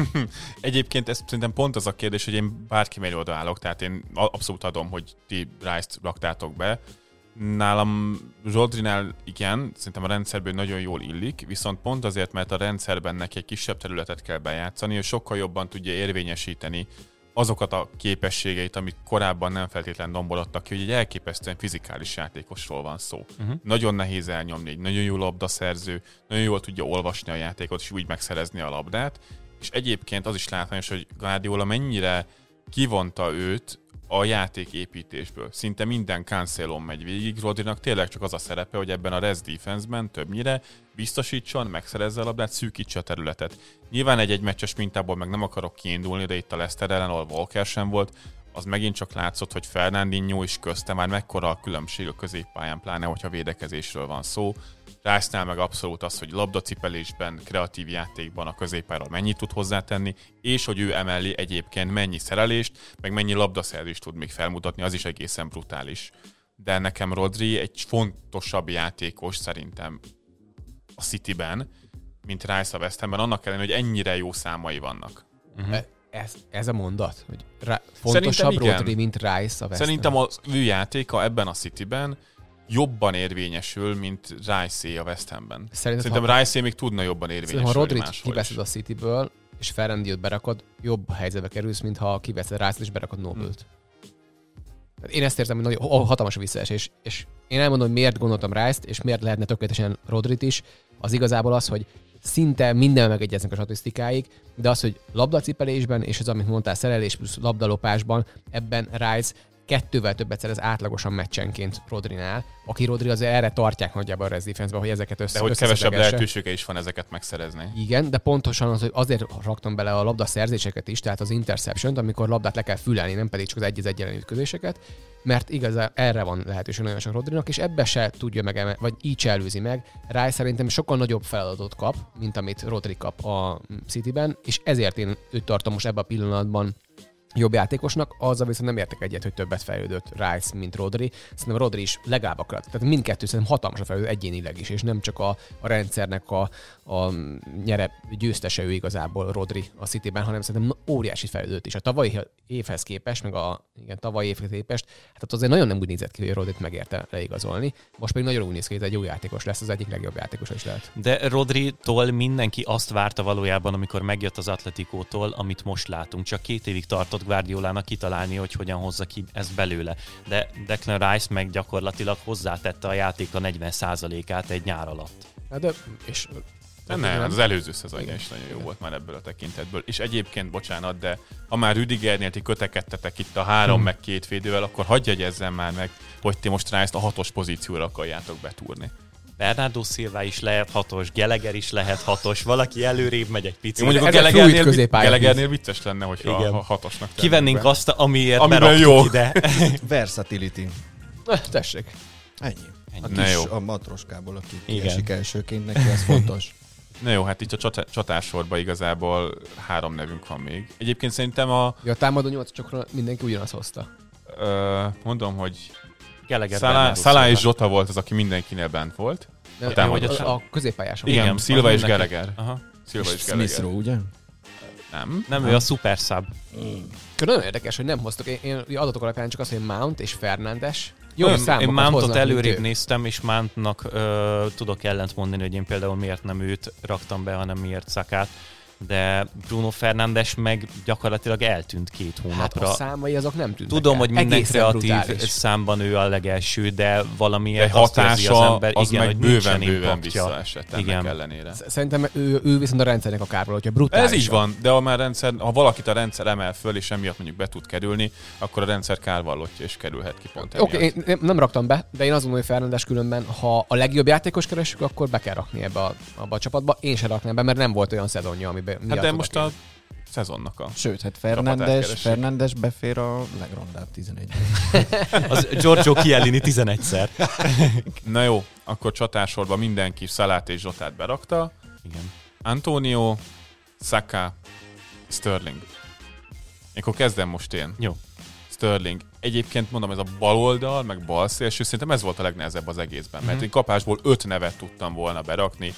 Egyébként ez szerintem pont az a kérdés, hogy én bárki mellé odaállok, tehát én abszolút adom, hogy ti Rice-t raktátok be. Nálam Rodrinál igen, szerintem a rendszerből nagyon jól illik, viszont pont azért, mert a rendszerben neki egy kisebb területet kell bejátszani, és sokkal jobban tudja érvényesíteni azokat a képességeit, amik korábban nem feltétlen domborodtak ki, hogy egy elképesztően fizikális játékosról van szó. Uh-huh. Nagyon nehéz elnyomni, egy nagyon jó labdaszerző, nagyon jól tudja olvasni a játékot, és úgy megszerezni a labdát, és egyébként az is látványos, hogy Guardiola mennyire kivonta őt a játéképítésből. Szinte minden cancelon megy végig, Rodrinak tényleg csak az a szerepe, hogy ebben a res defense-ben többnyire biztosítson, megszerezze a labdát, szűkítse a területet. Nyilván egy-egy meccses mintából meg nem akarok kiindulni, de itt a Leicester ellen, ahol Walker sem volt, az megint csak látszott, hogy Fernandinho is közte már mekkora a különbség a középpályán, pláne hogyha védekezésről van szó. Rice-nál meg abszolút az, hogy labdacipelésben, kreatív játékban a középpályára mennyit tud hozzátenni, és hogy ő emeli egyébként mennyi szerelést, meg mennyi labdaszerzést tud még felmutatni, az is egészen brutális. De nekem Rodri egy fontosabb játékos szerintem a Cityben, mint Rice a West Hamben, annak ellenére, hogy ennyire jó számai vannak. Uh-huh. Ez, ez a mondat? Hogy ra- fontosabb. Rodri, mint Rice a West Szerintem az ő játéka ebben a Cityben jobban érvényesül, mint rice a West Hamben. Szerinted, Szerintem ha, Rice még tudna jobban érvényesülni ha máshol kiveszed is. a Cityből, és Ferrandiot berakod, jobb helyzetbe kerülsz, mint ha kiveszed Rice-t és berakod Nobelt. Hmm. Én ezt érzem, hogy nagyon hatalmas a visszaesés. És én elmondom, hogy miért gondoltam Rice-t, és miért lehetne tökéletesen Rodrit is. Az igazából az, hogy szinte minden megegyeznek a statisztikáig, de az, hogy labdacipelésben, és az, amit mondtál, szerelés plusz labdalopásban, ebben Rice kettővel többet szerez átlagosan meccsenként Rodrinál, aki Rodri azért erre tartják nagyjából a Rez defense hogy ezeket össze De hogy kevesebb lehetősége is van ezeket megszerezni. Igen, de pontosan az, hogy azért raktam bele a labda szerzéseket is, tehát az interception amikor labdát le kell fülelni, nem pedig csak az egy az egy ütközéseket, mert igazán erre van lehetőség nagyon sok Rodrinak, és ebbe se tudja meg, vagy így se előzi meg. Rá szerintem sokkal nagyobb feladatot kap, mint amit Rodri kap a Cityben, és ezért én őt tartom most ebben a pillanatban jobb játékosnak, azzal viszont nem értek egyet, hogy többet fejlődött Rice, mint Rodri. Szerintem Rodri is legalább akarat. Tehát mindkettő szerintem hatalmas a fejlődő egyénileg is, és nem csak a, a rendszernek a, a nyere győztese ő igazából Rodri a Cityben, hanem szerintem óriási fejlődött is. A tavalyi évhez képest, meg a igen, tavalyi évhez képest, hát ott azért nagyon nem úgy nézett ki, hogy Rodrit megérte leigazolni. Most pedig nagyon úgy néz ki, hogy egy jó játékos lesz, az egyik legjobb játékos is lehet. De Rodri-tól mindenki azt várta valójában, amikor megjött az Atletikótól, amit most látunk. Csak két évig tartott Guardiolának kitalálni, hogy hogyan hozza ki ezt belőle. De Declan Rice meg gyakorlatilag hozzátette a játéka 40%-át egy nyár alatt. Hát de, és De nem, az előző szezonja is nagyon jó volt már ebből a tekintetből. És egyébként, bocsánat, de ha már Rüdigernél ti kötekedtetek itt a három Hmm. meg két védővel, akkor hagyj jegyezzem már meg, hogy ti most Rice-t a hatos pozícióra akarjátok betúrni. Bernardo Silva is lehet hatos, Geleger is lehet hatos, valaki előrébb megy egy picit. Én mondjuk a Ez fluid Gelegernél. Gelegernél vicces lenne, hogyha Igen. ha hatosnak Kivennénk be. azt, amiért Amiben beraktuk jó. ide. Versatility. Eh, tessék. Ennyi. A Na kis, jó. a matroskából, aki Igen. kiesik elsőként, neki ez fontos. Na jó, hát itt a csata- csatársorban igazából három nevünk van még. Egyébként szerintem a, Ja, a támadó nyolc csokra mindenki ugyanazt hozta. ö, mondom, hogy Geleger Szalá, Szalá és Zsota volt az, aki mindenkinél bent volt. De, A támadó. a, a középpályáson. Igen, Igen, Szilva és. Gallagher. Aha. Szilva és, Gallagher. Smith ugye? Nem. Nem, ő a super sub. Nagyon érdekes, hogy nem hoztok. Én, én adatok alapján csak azt, hogy Mount és Fernandes. Jó én, számokat én Mountot előrébb néztem, és Mountnak ö, tudok ellent mondani, hogy én például miért nem őt raktam be, hanem miért Szakát. De Bruno Fernandes meg gyakorlatilag eltűnt két Hát hónapra. a számai azok nem tűnnek Tudom, el. hogy minden Egészen kreatív brutális. számban ő a legelső, de De valamiért azt érzi az hatása ember, az igen, meg hogy bőven-bőven impaktja. visszaesett ennek Igen. ellenére. Sz- Szerintem ő, ő viszont a rendszernek a kárval, hogyha brutális. Ez így van, de ha már rendszer, ha valakit a rendszer emel föl, és emiatt mondjuk be tud kerülni, akkor a rendszer kárvallottja, és kerülhet ki pont Oké, okay, én nem raktam be, de én azt gondolom, hogy Fernandes különben, ha a legjobb játékos keresünk, akkor be kell rakni ebbe a, abba a csapatba. Én sem raknám be, mert nem volt olyan szezonja, amiben Hát de most a szezonnak a... Sőt, hát Fernandes. Fernandes befér a legrondább 11 Az Giorgio Chiellini 11-szer. Na jó, akkor csatársorban mindenki Szalát és Zsotát berakta. Igen. Antonio, Saka, Sterling. Akkor kezdem most én. Jó. Sterling. Egyébként mondom, ez a bal oldal, meg bal szélső, szerintem ez volt a legnehezebb az egészben, mert Mhm. én kapásból öt nevet tudtam volna berakni,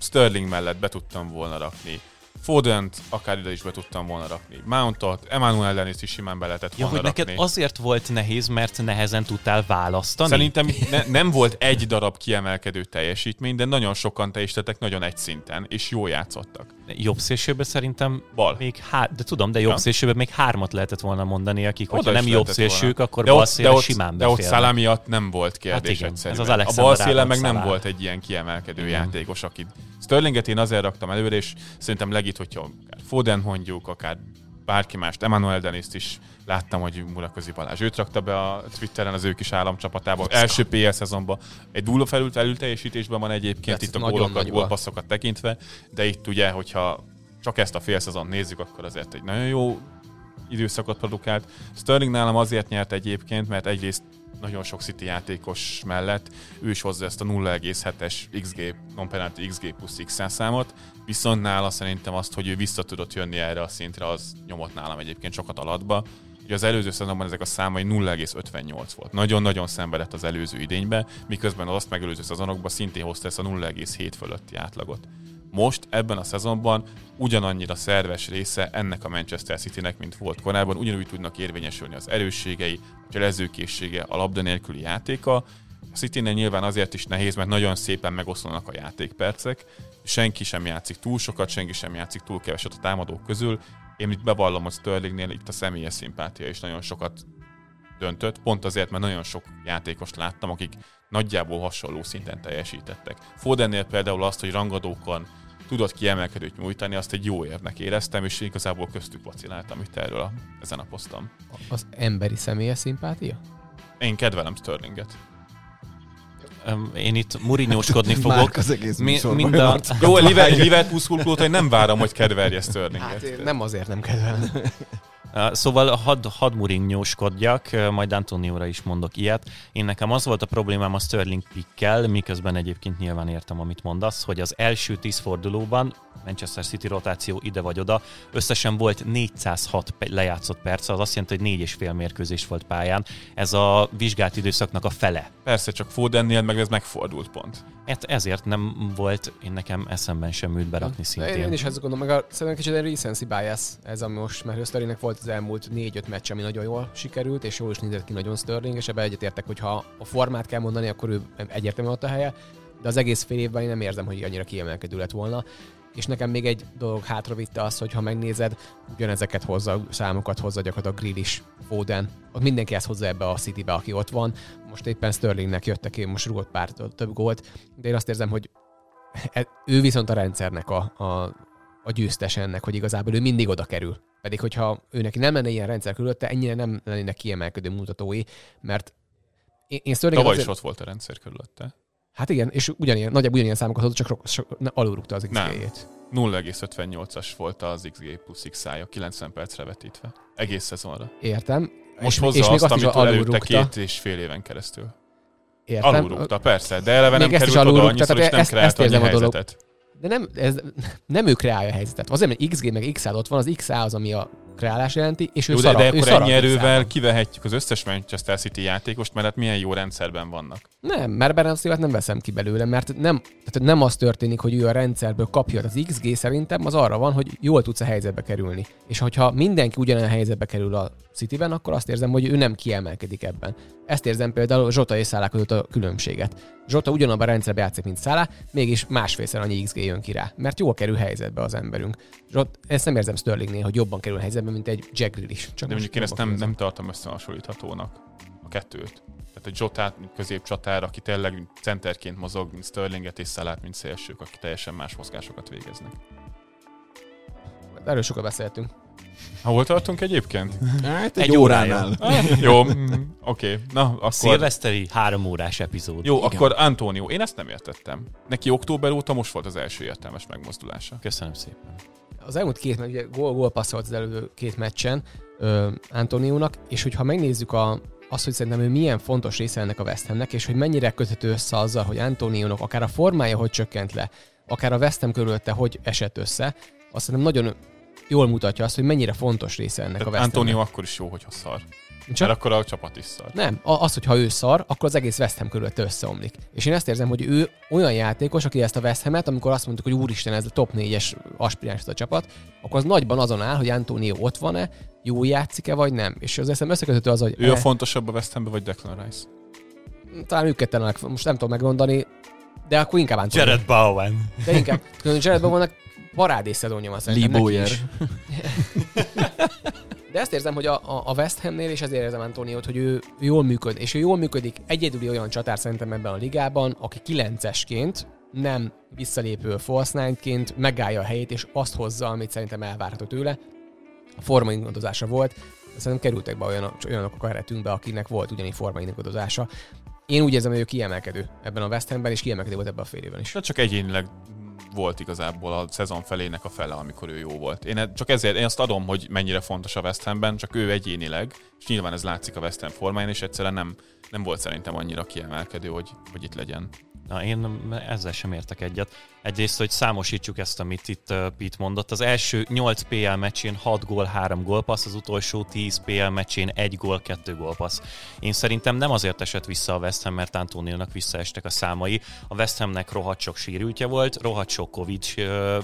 Sterling mellett be tudtam volna rakni, Fodent akár ide is be tudtam volna rakni, Mountot, Emmanuel Dennis is simán be lehetett Ja, volna hogy neked rakni. azért volt nehéz, mert nehezen tudtál választani? Szerintem ne, nem volt egy darab kiemelkedő teljesítmény, de nagyon sokan teljesítettek nagyon egy szinten, és jól játszottak. Jobb szélsőbe szerintem Bal. még hár, de tudom, de jobb Ja. szélsőbe még hármat lehetett volna mondani, akik, Oda hogyha nem jobb szélsők, akkor de bal ott, de ott, simán de ott. Szalá miatt nem volt kérdés Hát igen, egyszerűen. ez az a bal szélen meg nem volt egy ilyen kiemelkedő Igen. játékos, akit Sterlinget én azért raktam előre, és szerintem legit, hogyha akár Foden mondjuk, akár bárki mást, Emmanuel Deniszt is láttam, hogy Muraközi Balázs őt rakta be a Twitteren az ő kis államcsapatába. Első PL szezonban egy dulla felül, felül teljesítésben van egyébként Ez itt a gólokat, gólpasszokat tekintve, de itt ugye, hogyha csak ezt a fél szezont nézzük, akkor azért egy nagyon jó időszakot produkált. Sterling nálam azért nyert egyébként, mert egyrészt nagyon sok City játékos mellett ő is hozza ezt a 0,7-es XG, non-penalty XG plusz X számot, viszont nála szerintem azt, hogy ő vissza tudott jönni erre a szintre, az nyomott nálam egyébként sokat alatba. Ugye az előző szezonban ezek a számai 0,58 volt. Nagyon-nagyon szenvedett az előző idénybe, miközben az azt megelőző szezonokban szintén hozta ezt a 0,7 fölötti átlagot. Most ebben a szezonban ugyanannyira szerves része ennek a Manchester Citynek, mint volt korábban, ugyanúgy tudnak érvényesülni az erősségei, a cselezőkészsége, a labda nélküli játéka. A city nyilván azért is nehéz, mert nagyon szépen megoszlanak a játékpercek, senki sem játszik túl sokat, senki sem játszik túl keveset a támadók közül. Én itt bevallom, hogy Sterlingnél itt a személyes szimpátia is nagyon sokat döntött, pont azért, mert nagyon sok játékost láttam, akik nagyjából hasonló szinten teljesítettek. Fodennél például azt, hogy rangadókon tudott kiemelkedőt nyújtani, azt egy jó érnek éreztem, és igazából köztük vaciláltam itt erről a, ezen a poszton. Az emberi személyes szimpátia? Én kedvelem Sterlinget. Én itt murinyóskodni fogok. Márk az egész Mi, mind a, Jó. Liverpool, hogy nem várom, hogy kedvelje Sterlinget. Hát én nem azért nem kedvelem. Szóval had murinyóskodjak, uh, majd Antonióra is mondok ilyet. Én nekem az volt a problémám a Sterling pickkel, miközben egyébként nyilván értem, amit mondasz, hogy az első tíz fordulóban Manchester City rotáció ide vagy oda, összesen volt 406 pe- lejátszott perc, az azt jelenti, hogy négy és fél mérkőzés volt pályán. Ez a vizsgált időszaknak a fele. Persze, csak Fodennél meg ez megfordult pont. Hát ezért nem volt én nekem eszemben sem őt berakni Én, szintén. én is ezt gondolom, meg a, szerintem kicsit egy recency bias ez, ami most, mert Sterlingnek volt az elmúlt 4-5 meccs, ami nagyon jól sikerült, és jól is nézett ki nagyon Sterling, és ebben egyetértek, hogy ha a formát kell mondani, akkor ő egyértelműen ott a helye, de az egész fél évben én nem érzem, hogy annyira kiemelkedő lett volna. És nekem még egy dolog hátra vitte az, hogy ha megnézed, ugyanezeket hozza, számokat hozza gyakorlatilag Grealish, Foden, ott mindenki ezt hozza ebbe a Citybe, aki ott van. Most éppen Sterlingnek jöttek ki, most rúgott pár több gólt, de én azt érzem, hogy e- ő viszont a rendszernek a, a, a győztes ennek, hogy igazából ő mindig oda kerül. Pedig, hogyha ő neki nem lenne ilyen rendszer körülötte, ennyire nem lennének kiemelkedő mutatói, mert én, én Tavaly is ott volt a rendszer körülötte. Hát igen, és ugyanilyen, nagyjából ugyanilyen számokat hozott, csak, csak ne- alulrúgta az. XG-jét. 0,58-as volt az XG plusz X-ája, 90 percre vetítve. Egész szezonra. Értem. Most és, hozza és azt, azt amit előtte két és fél éven keresztül. Értem. Alulrúgta, persze, de eleve Még nem került oda annyiszor, és nem ezt- kreált ezt érzem a dolog. helyzetet. De nem, ez, nem ő kreálja a helyzetet. Azért, mert XG meg XA ott van, az XA az, ami a kreálás jelenti, és ő Jó, de, szarag, de ő akkor ennyi erővel kivehetjük az összes Manchester City játékost, mert hát milyen jó rendszerben vannak. Nem, mert Bernard Silva nem veszem ki belőle, mert nem, tehát nem az történik, hogy ő a rendszerből kapja. Az XG szerintem az arra van, hogy jól tudsz a helyzetbe kerülni. És hogyha mindenki ugyanolyan helyzetbe kerül a Cityben, akkor azt érzem, hogy ő nem kiemelkedik ebben. Ezt érzem például Zsota és Szálá között a különbséget. Zsota ugyanabban a rendszerben játszik, mint Szálá, mégis másfélszer annyi XG jön ki rá, mert jól kerül helyzetbe az emberünk. Zsot, ezt nem érzem Sterlingnél, hogy jobban kerül helyzetbe, mint egy Jack Grealish. Csak De mondjuk én ezt nem, nem tartom összehasonlíthatónak a kettőt. Tehát egy Zsotát, mint középcsatár, aki tényleg centerként mozog, mint Sterlinget és Szalát, mint szélsők, akik teljesen más mozgásokat végeznek. Erről sokat beszéltünk. Hol tartunk egyébként? Hát Egy egy, óránál. Ah, jó, mm, oké. Na, akkor... Szilveszteri három órás epizód. Jó, Igen. akkor Antonio, én ezt nem értettem. Neki október óta most volt az első értelmes megmozdulása. Köszönöm szépen. Az elmúlt két ugye gól, gól passzolt az előző két meccsen ö, Antoniónak, és hogyha megnézzük a, azt, hogy szerintem ő milyen fontos része ennek a West Hamnek, és hogy mennyire köthető össze azzal, hogy Antoniónak akár a formája hogy csökkent le, akár a West Ham körülötte hogy esett össze, azt szerintem nagyon jól mutatja azt, hogy mennyire fontos része ennek a Tehát West Antonio akkor is jó, hogyha szar. Csak Mert akkor a csapat is szar. nem, a- az, hogyha ő szar, akkor az egész West Ham körülötte összeomlik. És én ezt érzem, hogy ő olyan játékos, aki ezt a West Ham-et, amikor azt mondtuk, hogy úristen, ez a top 4-es aspiráns a csapat, akkor az nagyban azon áll, hogy Antonio ott van-e, jó játszik-e, vagy nem. És az eszem összeköthető az, hogy Ő a eh, fontosabb a West Hambe, vagy Declan Rice? talán ők ketten, a most nem tudom megmondani, de akkor inkább Antonio. Jared Bowen. De inkább. Jared Bowennek parádés szezonja van szerintem Lee. De ezt érzem, hogy a, a West Hamnél, és ezért érzem Antoniót, hogy ő jól működik. És ő jól működik egyedüli olyan csatár szerintem ebben a ligában, aki kilencesként, nem visszalépő false megállja a helyét, és azt hozza, amit szerintem elvárható tőle. A formaingadozása volt, szerintem kerültek be olyanok, olyanok a keretünkbe, akinek volt ugyanígy formaingadozása. Én úgy érzem, hogy ő kiemelkedő ebben a West Hamben, és kiemelkedő volt ebben a fél évben is. De csak egyénileg volt igazából a szezon felének a fele, amikor ő jó volt. Én e- csak ezért, én azt adom, hogy mennyire fontos a West Hamben, csak ő egyénileg, és nyilván ez látszik a West Ham formáján, és egyszerűen nem, nem volt szerintem annyira kiemelkedő, hogy, hogy itt legyen. Na, én ezzel sem értek egyet. Egyrészt, hogy számosítsuk ezt, amit itt Pete mondott. Az első 8 PL meccsén 6 gól, 3 gólpassz, az utolsó 10 PL meccsén 1 gól, 2 gólpassz. Én szerintem nem azért esett vissza a West Ham, mert Antonionak visszaestek a számai. A West Hamnek rohadt sok sérültje volt, rohadt sok Covid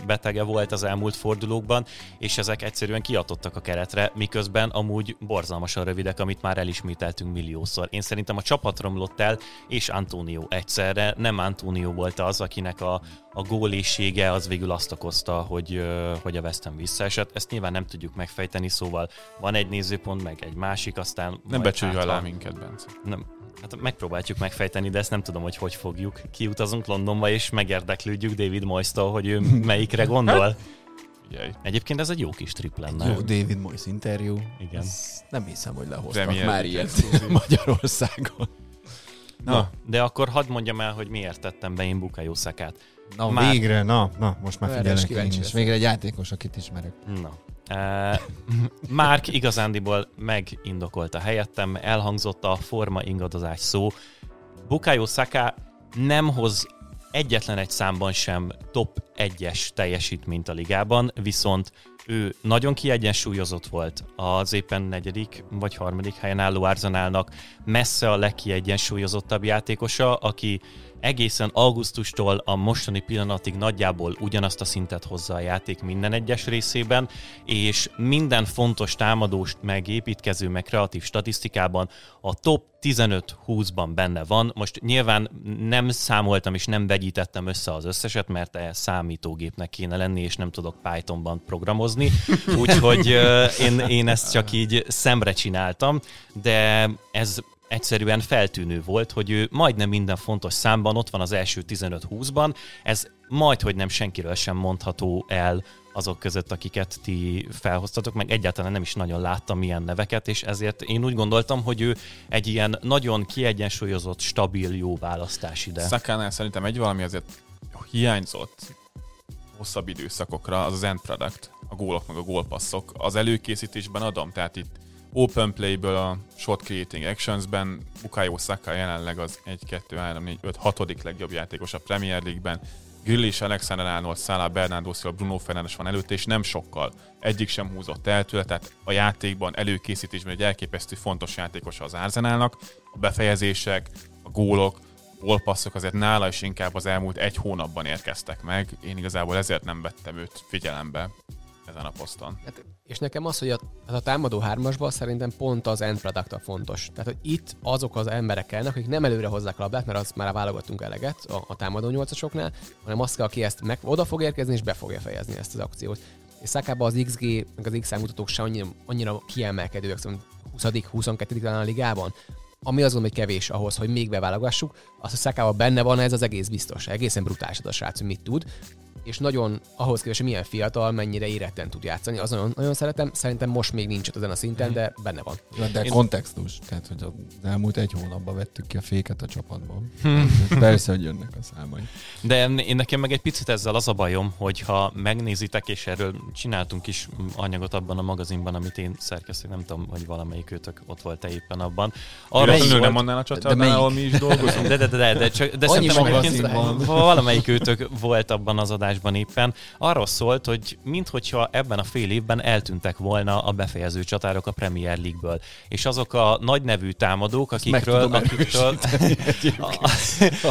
betege volt az elmúlt fordulókban, és ezek egyszerűen kiadottak a keretre, miközben amúgy borzalmasan rövidek, amit már elismételtünk milliószor. Én szerintem a csapat romlott el, és Antonio egyszerre. Nem Antonio volt az, akinek a, a gólésége az végül azt okozta, hogy, hogy a West Ham visszaesett. Ezt nyilván nem tudjuk megfejteni, szóval van egy nézőpont, meg egy másik, aztán... Nem majd becsüljük hátra- alá minket, Bence. nem, hát megpróbáljuk megfejteni, de ezt nem tudom, hogy hogy fogjuk. Kiutazunk Londonba, és megérdeklődjük David Moyes-tól, hogy ő melyikre gondol. Figyelj. Egyébként ez egy jó kis trip lenne. Jó David Moyes interjú. Igen. Ez Nem hiszem, hogy lehoztak Premier már ilyet. Magyarországon. Na, de akkor hadd mondjam el, hogy miért tettem be én Bukayo Sakát. Na Már- végre, na, na, most már Erre figyelek én is. Végre egy játékos, akit ismerek. Na. Uh, Márk igazándiból megindokolta helyettem, elhangzott a forma ingadozás szó. Bukayo Saka nem hoz egyetlen egy számban sem top 1-es teljesítményt a ligában, viszont ő nagyon kiegyensúlyozott volt az éppen negyedik vagy harmadik helyen álló Arsenalnak messze a legkiegyensúlyozottabb játékosa, aki egészen augusztustól a mostani pillanatig nagyjából ugyanazt a szintet hozza a játék minden egyes részében, és minden fontos támadóst, meg építkező, meg kreatív statisztikában a top 15-20-ban benne van. Most nyilván nem számoltam és nem vegyítettem össze az összeset, mert ehhez számítógépnek kéne lenni, és nem tudok Pythonban programozni, úgyhogy én, én ezt csak így szemre csináltam, de ez egyszerűen feltűnő volt, hogy ő majdnem minden fontos számban ott van az első 15-20-ban, ez majd, hogy nem senkiről sem mondható el azok között, akiket ti felhoztatok, meg egyáltalán nem is nagyon láttam ilyen neveket, és ezért én úgy gondoltam, hogy ő egy ilyen nagyon kiegyensúlyozott, stabil, jó választás ide. Szakánál szerintem egy valami azért hiányzott hosszabb időszakokra, az az end product, a gólok meg a gólpasszok. Az előkészítésben adom, tehát itt open playből a shot creating actionsben Bukayo Saka jelenleg az 1, 2, 3, 4, 5, 6. legjobb játékos a Premier League-ben. Grealish, Alexander Arnold, Salah, Bernardo Silva, Bruno Fernandes van előtt, és nem sokkal. Egyik sem húzott el tőle, tehát a játékban, előkészítésben egy elképesztő fontos játékos az Arsenalnak. A befejezések, a gólok, gólpasszok azért nála is inkább az elmúlt egy hónapban érkeztek meg. Én igazából ezért nem vettem őt figyelembe ezen a poszton. Hát, és nekem az, hogy a, a támadó hármasban szerintem pont az end product a fontos. Tehát, hogy itt azok az emberek kellnek, akik nem előre hozzák a labdát, mert azt már válogattunk eleget a, a támadó nyolcasoknál, hanem az kell, aki ezt meg oda fog érkezni, és be fogja fejezni ezt az akciót. És Szakában az XG, meg az X mutatók sem annyira, annyira kiemelkedőek, szóval 20 22 talán a ligában, ami azt gondolom, hogy kevés ahhoz, hogy még beválogassuk, az, hogy Szakában benne van, ez az egész biztos. Egészen brutális az a srác, hogy mit tud és nagyon ahhoz képest, hogy milyen fiatal, mennyire éretten tud játszani. Az nagyon, nagyon szeretem. Szerintem most még nincs ott ezen a szinten, de benne van. De Én- kontextus. Tehát, hogy az elmúlt egy hónapban vettük ki a féket a csapatból. Persze, hogy jönnek a számai. De én nekem meg egy picit ezzel az a bajom, hogy ha megnézitek, és erről csináltunk is anyagot abban a magazinban, amit én szerkesztek, nem tudom, hogy valamelyik őtök ott volt-e éppen abban. Arra melyik nem annál a melyik? ahol mi is dolgozunk. De, de, de, de, de, csak, de szerintem valamelyik őtök volt abban az adásban éppen. Arról szólt, hogy minthogyha ebben a fél évben eltűntek volna a befejező csatárok a Premier League-ből. És azok a nagy nevű támadók, akikről, tudom akikről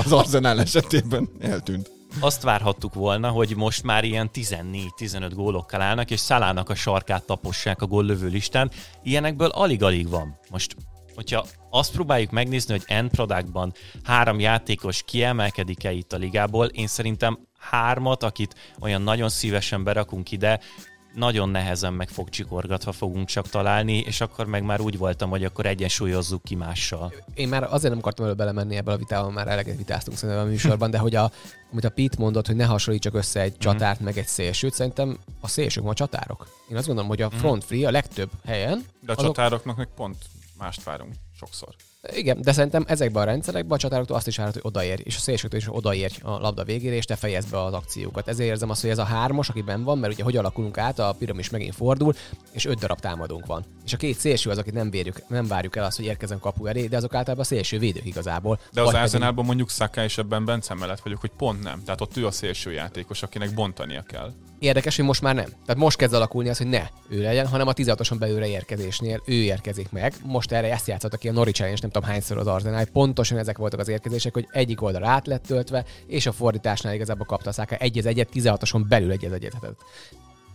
Az Arsenal esetében eltűnt. azt várhattuk volna, hogy most már ilyen 14-15 gólokkal állnak, és Szalának a sarkát tapossák a góllövő listán. Ilyenekből alig-alig van. Most, hogyha azt próbáljuk megnézni, hogy end productban három játékos kiemelkedik-e itt a ligából, én szerintem hármat, akit olyan nagyon szívesen berakunk ide, nagyon nehezen meg fog csikorgatva fogunk csak találni, és akkor meg már úgy voltam, hogy akkor egyensúlyozzuk ki mással. Én már azért nem akartam elő belemenni ebbe a vitában, már eleget vitáztunk szerintem a műsorban, de hogy a, amit a Pete mondott, hogy ne hasonlítsak össze egy csatárt meg egy szélsőt, szerintem a szélsők ma a csatárok. Én azt gondolom, hogy a front free a legtöbb helyen De a azok- csatároknak meg pont mást várunk sokszor. Igen, de szerintem ezekben a rendszerekben a csatároktól azt is várható, hogy odaér, és a szélsőtől is odaér a labda végére, és te fejezd be az akciókat. Ezért érzem azt, hogy ez a hármas, aki benn van, mert ugye hogy alakulunk át, a piramis megint fordul, és öt darab támadónk van. És a két szélső az, akit nem, vérjük, nem várjuk el azt, hogy érkezzen kapu elé, de azok általában a szélső védők igazából. De az Vagy pedig- Arsenalban mondjuk Saka és ebben Bence mellett vagyok, hogy pont nem. Tehát ott ő a szélső játékos, akinek bontania kell. Érdekes, hogy most már nem. Tehát most kezd alakulni az, hogy ne ő legyen, hanem a 16-oson belőle érkezésnél ő érkezik meg. Most erre ezt játszott ki a Norwich ellen, és nem tudom hányszor az Arsenal. Pontosan ezek voltak az érkezések, hogy egyik oldal át lett töltve, és a fordításnál igazából kapta a Saka egy az egyet, 16-oson belül egy az egyet.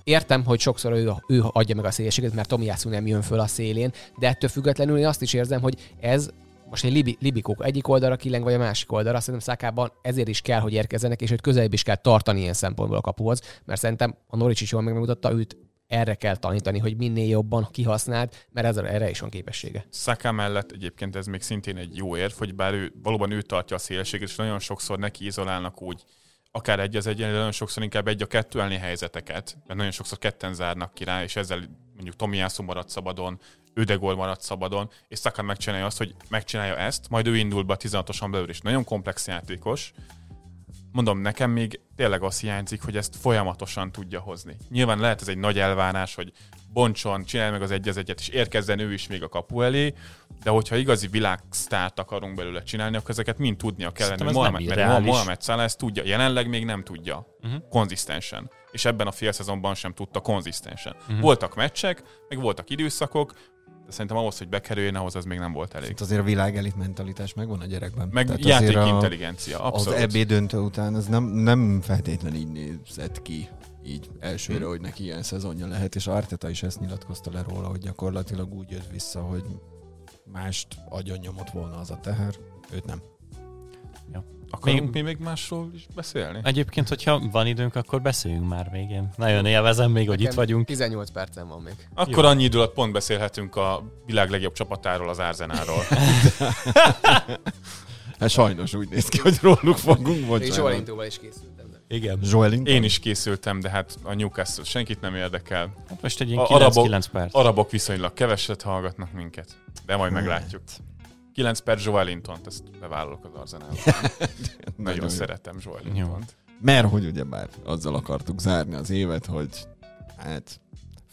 Értem, hogy sokszor ő, ő adja meg a szélséget, mert Tomiyasu nem jön föl a szélén, de ettől függetlenül én azt is érzem, hogy ez most egy libi, libikók egyik oldalra kileng, vagy a másik oldalra. Szerintem Szákában ezért is kell, hogy érkezzenek, és őt közelebb is kell tartani ilyen szempontból a kapuhoz, mert szerintem a Norwich is jól megmutatta, őt erre kell tanítani, hogy minél jobban kihasznált, mert ez, erre is van képessége. Saka mellett egyébként ez még szintén egy jó érv, hogy bár ő, valóban ő tartja a szélséget, és nagyon sokszor neki izolálnak úgy, akár egy az egyen, nagyon sokszor inkább egy a kettő elni helyzeteket, mert nagyon sokszor ketten zárnak ki rá, és ezzel mondjuk Tomiyasu marad szabadon, Ödegol marad szabadon, és Saka megcsinálja azt, hogy megcsinálja ezt, majd ő indul be a 16-osan belül, és nagyon komplex játékos. Mondom, nekem még tényleg azt hiányzik, hogy ezt folyamatosan tudja hozni. Nyilván lehet ez egy nagy elvárás, hogy bontson, csinálj meg az egy az egyet, és érkezzen ő is még a kapu elé, de hogyha igazi világsztárt akarunk belőle csinálni, akkor ezeket mind tudnia kellene. Mohamed, mert. Mohamed Salah ezt tudja, jelenleg még nem tudja Uh-huh. konzisztensen. És ebben a fél szezonban sem tudta konzisztensen. Uh-huh. Voltak meccsek, meg voltak időszakok, de szerintem ahhoz, hogy bekerüljön, ahhoz az még nem volt elég. Itt azért a világelit mentalitás megvan a gyerekben. Meg Tehát játék azért a- intelligencia, Az abszolút. EB döntő után ez nem, nem feltétlen így nézett ki így elsőre, Hmm. hogy neki ilyen szezonja lehet, és Arteta is ezt nyilatkozta le róla, hogy gyakorlatilag úgy jött vissza, hogy mást agyon nyomott volna az a teher, őt nem. Akarunk Még- mi még másról is beszélni? Egyébként, hogyha van időnk, akkor beszéljünk már még. Én nagyon élvezem még, hogy itt Nekem vagyunk. 18 percem van még. Akkor annyi idő alatt pont beszélhetünk a világ legjobb csapatáról, az Arzenálról. Hát sajnos úgy néz ki, hogy róluk fogunk, És bocsánat. Joelintóval is készültem. De. Igen. Joelinton? Én is készültem, de hát a Newcastle senkit nem érdekel. Hát most egy ilyen A 9-9 perc. Arabok viszonylag keveset hallgatnak minket, de majd meglátjuk. 9 perc Joelinton, ezt bevállalok az Arzenálban. Nagyon jó. szeretem Joelintont. Mert hogy ugyebár azzal akartuk zárni az évet, hogy hát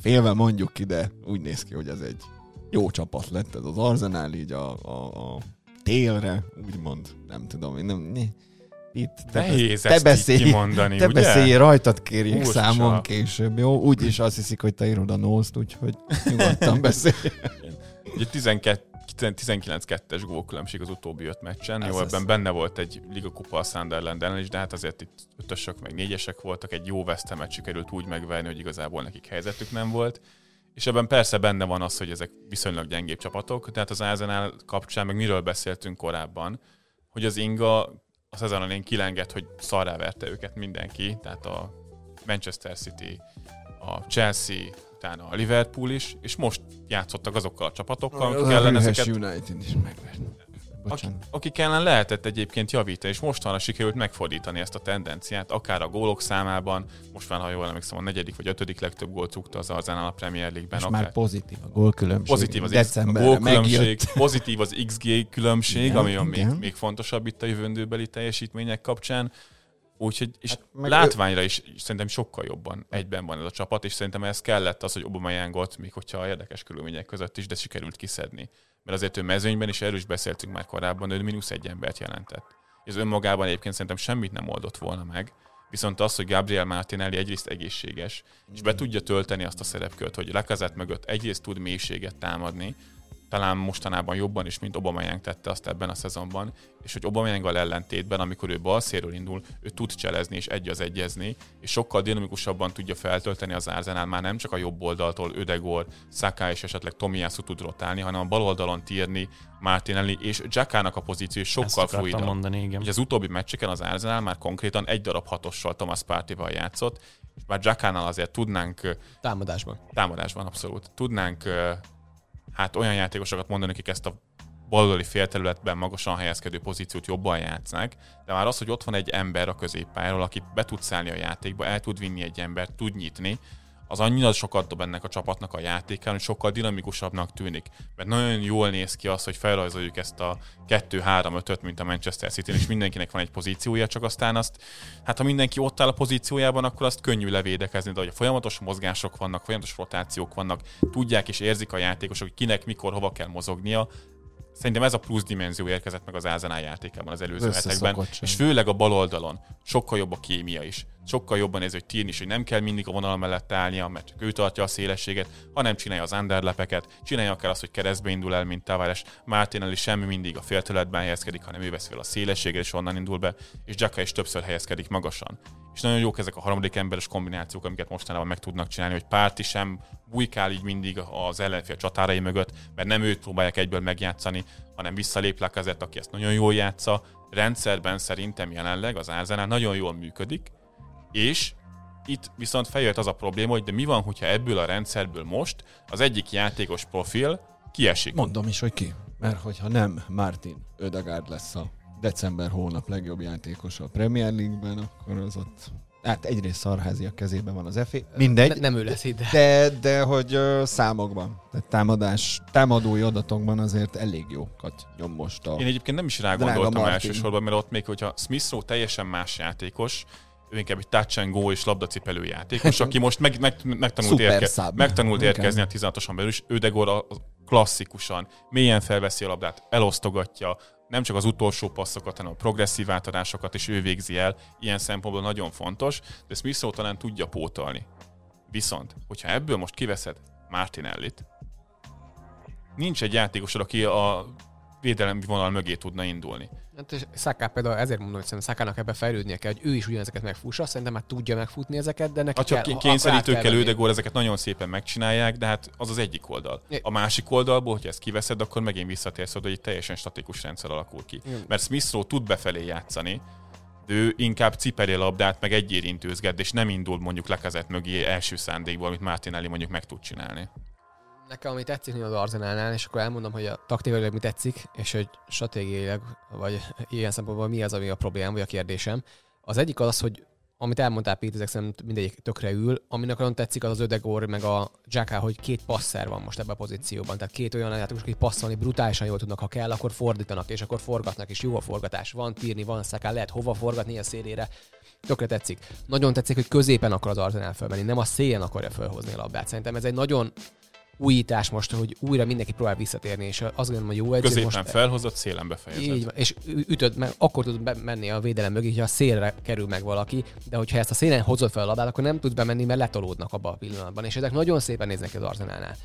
félve mondjuk ki, de úgy néz ki, hogy ez egy jó csapat lett ez az Arsenal így a, a, a télre, úgymond, nem tudom, én nem, ne, itt te, Nehéz te ezt beszélj- kimondani, te ugye? beszélj, rajtad kérjék számon később, jó? Úgyis azt hiszik, hogy te írod a nózt, úgyhogy nyugodtan beszélj. Ugye 12 19-2-es gólkülönbség az utóbbi öt meccsen. Ez jó, az. ebben benne volt egy Liga Kupa a Sunderland ellen is, de hát azért itt ötösök meg négyesek voltak, egy jó West Ham-et sikerült úgy megverni, hogy igazából nekik helyzetük nem volt. És ebben persze benne van az, hogy ezek viszonylag gyengébb csapatok, tehát az Arsenal kapcsán meg miről beszéltünk korábban, hogy az Inga a szezon elején kilengett, hogy szarrá verte őket mindenki, tehát a Manchester City, a Chelsea, utána a Liverpool is, és most játszottak azokkal a csapatokkal, akik ellen ezeket United is megvert. akik, ellen lehetett egyébként javítani, és mostanra sikerült megfordítani ezt a tendenciát, akár a gólok számában, most már, ha jól emlékszem, a negyedik vagy ötödik legtöbb gólt rúgta az Arsenal a Premier League-ben. És akár. már pozitív a gólkülönbség. Pozitív az Decemberre gólkülönbség, megjött. pozitív az XG különbség, Igen, ami a még, igen. még fontosabb itt a jövőbeli teljesítmények kapcsán. Úgyhogy, és Hát látványra is szerintem sokkal jobban egyben van ez a csapat, és szerintem ez kellett az, hogy Aubameyangot, még hogyha érdekes körülmények között is, de sikerült kiszedni. Mert azért ő mezőnyben is erről is beszéltünk már korábban, ő mínusz egy embert jelentett. Ez önmagában egyébként szerintem semmit nem oldott volna meg, viszont az, hogy Gabriel Martinelli egyrészt egészséges, és be tudja tölteni azt a szerepkört, hogy Lacazette mögött egyrészt tud mélységet támadni, talán mostanában jobban is, mint Aubameyang tette azt ebben a szezonban, és hogy Aubameyanggal ellentétben, amikor ő balszéről indul, ő tud cselezni és egy az egyezni, és sokkal dinamikusabban tudja feltölteni az Arsenal, már nem csak a jobb oldaltól Ödegor, Saka és esetleg Tomiyasu tud rotálni, hanem a bal oldalon Tierney, Martinelli és Jackának a pozíció sokkal fluidabb. mondani, igen. Ugye az utóbbi meccseken az Arsenal már konkrétan egy darab hatossal Thomas Partival játszott, és bár Jackánál azért tudnánk Támadásban. támadásban abszolút. Tudnánk hát olyan játékosokat mondani, akik ezt a baloldali félterületben magasan helyezkedő pozíciót jobban játszák, de már az, hogy ott van egy ember a középpályáról, aki be tud szállni a játékba, el tud vinni egy embert, tud nyitni, az annyira sokat dob ennek a csapatnak a játékán, hogy sokkal dinamikusabbnak tűnik. Mert nagyon jól néz ki az, hogy felrajzoljuk ezt a 2-3-5-öt, mint a Manchester city és mindenkinek van egy pozíciója, csak aztán azt, hát ha mindenki ott áll a pozíciójában, akkor azt könnyű levédekezni, de hogy a folyamatos mozgások vannak, folyamatos rotációk vannak, tudják és érzik a játékosok, hogy kinek mikor hova kell mozognia, Szerintem ez a plusz dimenzió érkezett meg az Arsenal játékában az előző hetekben, és főleg a bal oldalon sokkal jobb a kémia is. Sokkal jobban ez, hogy Tirn is, hogy nem kell mindig a vonal mellett állnia, mert csak ő tartja a szélességet, hanem csinálja az underlepeket, csinálja akár azt, hogy keresztbe indul el, mint Tavares. Martinelli semmi mindig a félterületben helyezkedik, hanem ő vesz fel a szélességet, és onnan indul be, és Jacka is többször helyezkedik magasan. És nagyon jók ezek a harmadik emberes kombinációk, amiket mostanában meg tudnak csinálni, hogy Párti sem bujkál így mindig az ellenfél csatárai mögött, mert nem őt próbálják egyből megjátszani, hanem visszalép Lacazette, aki ezt nagyon jól játsza. Rendszerben szerintem jelenleg az Arsenal nagyon jól működik, és itt viszont feljött az a probléma, hogy de mi van, hogyha ebből a rendszerből most az egyik játékos profil kiesik. Mondom is, hogy ki. Mert hogyha nem Martin Ödegard lesz a december hónap legjobb játékos a Premier League-ben, akkor az ott Hát egyrészt Szarházi a kezében van az FA. Mindegy. Ne, nem ő lesz itt. De, de hogy uh, számokban, tehát támadás, támadói adatokban azért elég jókat nyom most a Én egyébként nem is rá gondoltam elsősorban, mert ott még, hogyha Smith teljesen más játékos, ő inkább egy touch and go és labdacipelő játékos, aki most meg, meg, megtanult, érke, megtanult érkezni a 16-osan belül, és Ödegor a klasszikusan mélyen felveszi a labdát, elosztogatja, nem csak az utolsó passzokat, hanem a progresszív átadásokat is ő végzi el, ilyen szempontból nagyon fontos, de Smith talán tudja pótolni. Viszont, hogyha ebből most kiveszed Martinellit, nincs egy játékosod, aki a védelem vonal mögé tudna indulni. Hát és Szaká például ezért mondom, hogy szerintem Szakának ebbe fejlődnie kell, hogy ő is ugyanezeket megfussa, szerintem már tudja megfutni ezeket, de neki ha csak kell, kényszerítőkkel Ödegor ezeket nagyon szépen megcsinálják, de hát az az egyik oldal. A másik oldalból, hogyha ezt kiveszed, akkor megint visszatérsz oda, hogy egy teljesen statikus rendszer alakul ki. Igen. Mert Smith tud befelé játszani, ő inkább ciperi a labdát, meg egyérintőzget, és nem indul mondjuk lekezett mögé első szándékból, amit Martinelli mondjuk meg tud csinálni nekem ami tetszik az Arzenálnál, és akkor elmondom, hogy a taktikailag mi tetszik, és hogy stratégiailag, vagy ilyen szempontból mi az, ami a problémám, vagy a kérdésem. Az egyik az, hogy amit elmondtál Pete, ezek szerint mindegyik tökre ül. Aminek nagyon tetszik, az az Ödegor, meg a Jacka, hogy két passzer van most ebben a pozícióban. Tehát két olyan játékos, akik passzolni brutálisan jól tudnak, ha kell, akkor fordítanak, és akkor forgatnak, és jó a forgatás. Van tírni, van szaká, lehet hova forgatni a szélére. Tökre tetszik. Nagyon tetszik, hogy középen akar az Arzenál fölmenni, nem a szélen akarja felhozni a labdát. Szerintem ez egy nagyon újítás most, hogy újra mindenki próbál visszatérni, és azt gondolom, hogy jó edző Középen most... felhozott, szélen befejezett. Így van, és ütöd, meg akkor tud menni a védelem mögé, hogyha a szélre kerül meg valaki, de hogyha ezt a szélen hozott fel a labdát, akkor nem tud bemenni, mert letolódnak abban a pillanatban, és ezek nagyon szépen néznek ki az arzenálnál.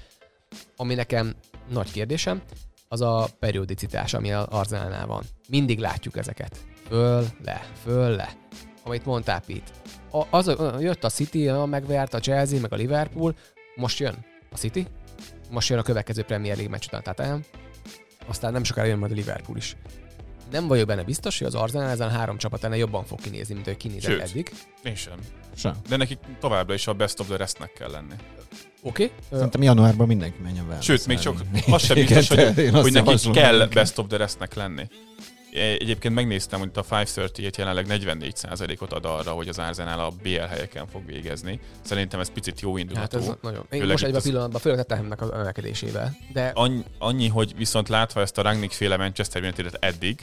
Ami nekem nagy kérdésem, az a periodicitás, ami az arzenálnál van. Mindig látjuk ezeket. Föl, le, föl, le. Amit mondtál, Pete. A, az, jött a City, megvert a Chelsea, meg a Liverpool, most jön a City, most jön a következő Premier League meccs után Tottenham, aztán nem sokára jön majd a Liverpool is. Nem vagyok benne biztos, hogy az Arsenal ezen három csapat ennél jobban fog kinézni, mint hogy kinézett Sőt, eddig. Én sem. sem. De nekik továbbra is a best of the restnek kell lenni. Oké. Okay. Szerintem januárban mindenki menjen vele. Sőt, még csak az sem biztos, hogy, hogy nekik kell best of the restnek lenni. Egyébként megnéztem, hogy a 538 jelenleg 44%-ot ad arra, hogy az Arsenal a BL helyeken fog végezni. Szerintem ez picit jó indulatú. Hát ez nagyon. Én most egyben pillanatban főleg Tottenhamnek az emelkedésével. De... Annyi, annyi, hogy viszont látva ezt a Rangnick féle Manchester united eddig,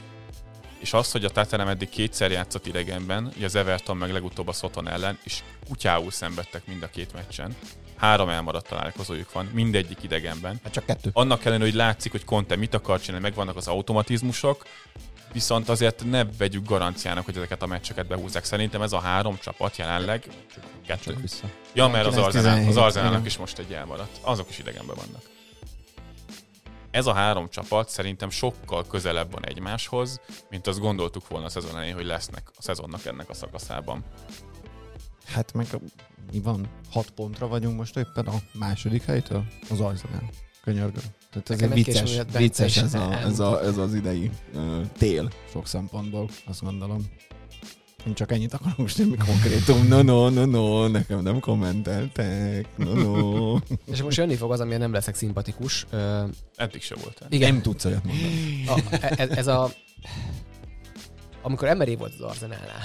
és az, hogy a Tottenham eddig kétszer játszott idegenben, ugye az Everton meg legutóbb a Soton ellen, és kutyául szenvedtek mind a két meccsen. Három elmaradt találkozójuk van, mindegyik idegenben. Hát csak kettő. Annak ellenére, hogy látszik, hogy Conte mit akar csinálni, megvannak az automatizmusok, viszont azért ne vegyük garanciának, hogy ezeket a meccseket behúzzák. Szerintem ez a három csapat jelenleg kettő. Vissza. Ja, mert az Arzenál, az Arzenálnak is most egy elmaradt. Azok is idegenben vannak. Ez a három csapat szerintem sokkal közelebb van egymáshoz, mint azt gondoltuk volna a szezon elején, hogy lesznek a szezonnak ennek a szakaszában. Hát meg mi van? Hat pontra vagyunk most éppen a második helytől? Az Arzenál. Könyörgöm. Tehát ez egy vicces, vicces ez, a, ez, a, ez az idei uh, tél sok szempontból, azt gondolom. Én csak ennyit akarok most semmi konkrétum. No, no, no, no, nekem nem kommenteltek. No, no. És most jönni fog az, amilyen nem leszek szimpatikus. Uh, Eddig se volt. Igen. Nem tudsz olyat mondani. A, ez, ez a... Amikor Emery volt az Arzenálnál,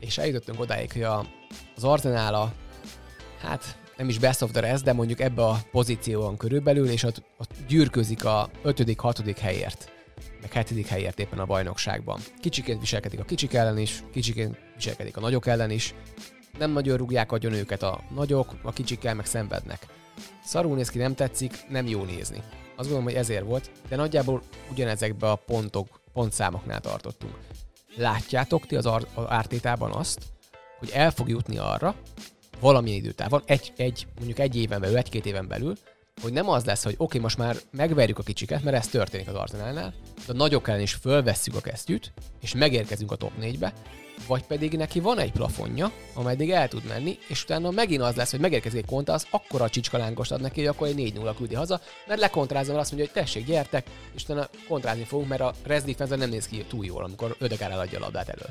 és eljutottunk odáig, hogy a, az Arzenála, hát nem is best of the rest, de mondjuk ebbe a pozícióban körülbelül, és ott, ott gyűrközik a 5.-6. helyért, meg 7. helyért éppen a bajnokságban. Kicsiként viselkedik a kicsik ellen is, kicsiként viselkedik a nagyok ellen is, nem nagyon rúgják agyon őket a nagyok, a kicsikkel meg szenvednek. Szarul néz ki, nem tetszik, nem jó nézni. Azt gondolom, hogy ezért volt, de nagyjából ugyanezekbe a pontok, pontszámoknál tartottunk. Látjátok ti az ártétában azt, hogy el fog jutni arra, valamilyen időtávon, egy, egy, mondjuk egy éven belül, egy-két éven belül, hogy nem az lesz, hogy oké, okay, most már megverjük a kicsiket, mert ez történik az Arsenalnál, de a nagyok ellen is fölvesszük a kesztyűt, és megérkezünk a top 4-be, vagy pedig neki van egy plafonja, ameddig el tud menni, és utána megint az lesz, hogy megérkezik egy konta, az akkora csicskalángos ad neki, hogy akkor egy 4-0 küldi haza, mert lekontrázom, azt mondja, hogy tessék, gyertek, és utána kontrázni fogunk, mert a Rez nem néz ki túl jól, amikor Ödegár eladja a labdát elő.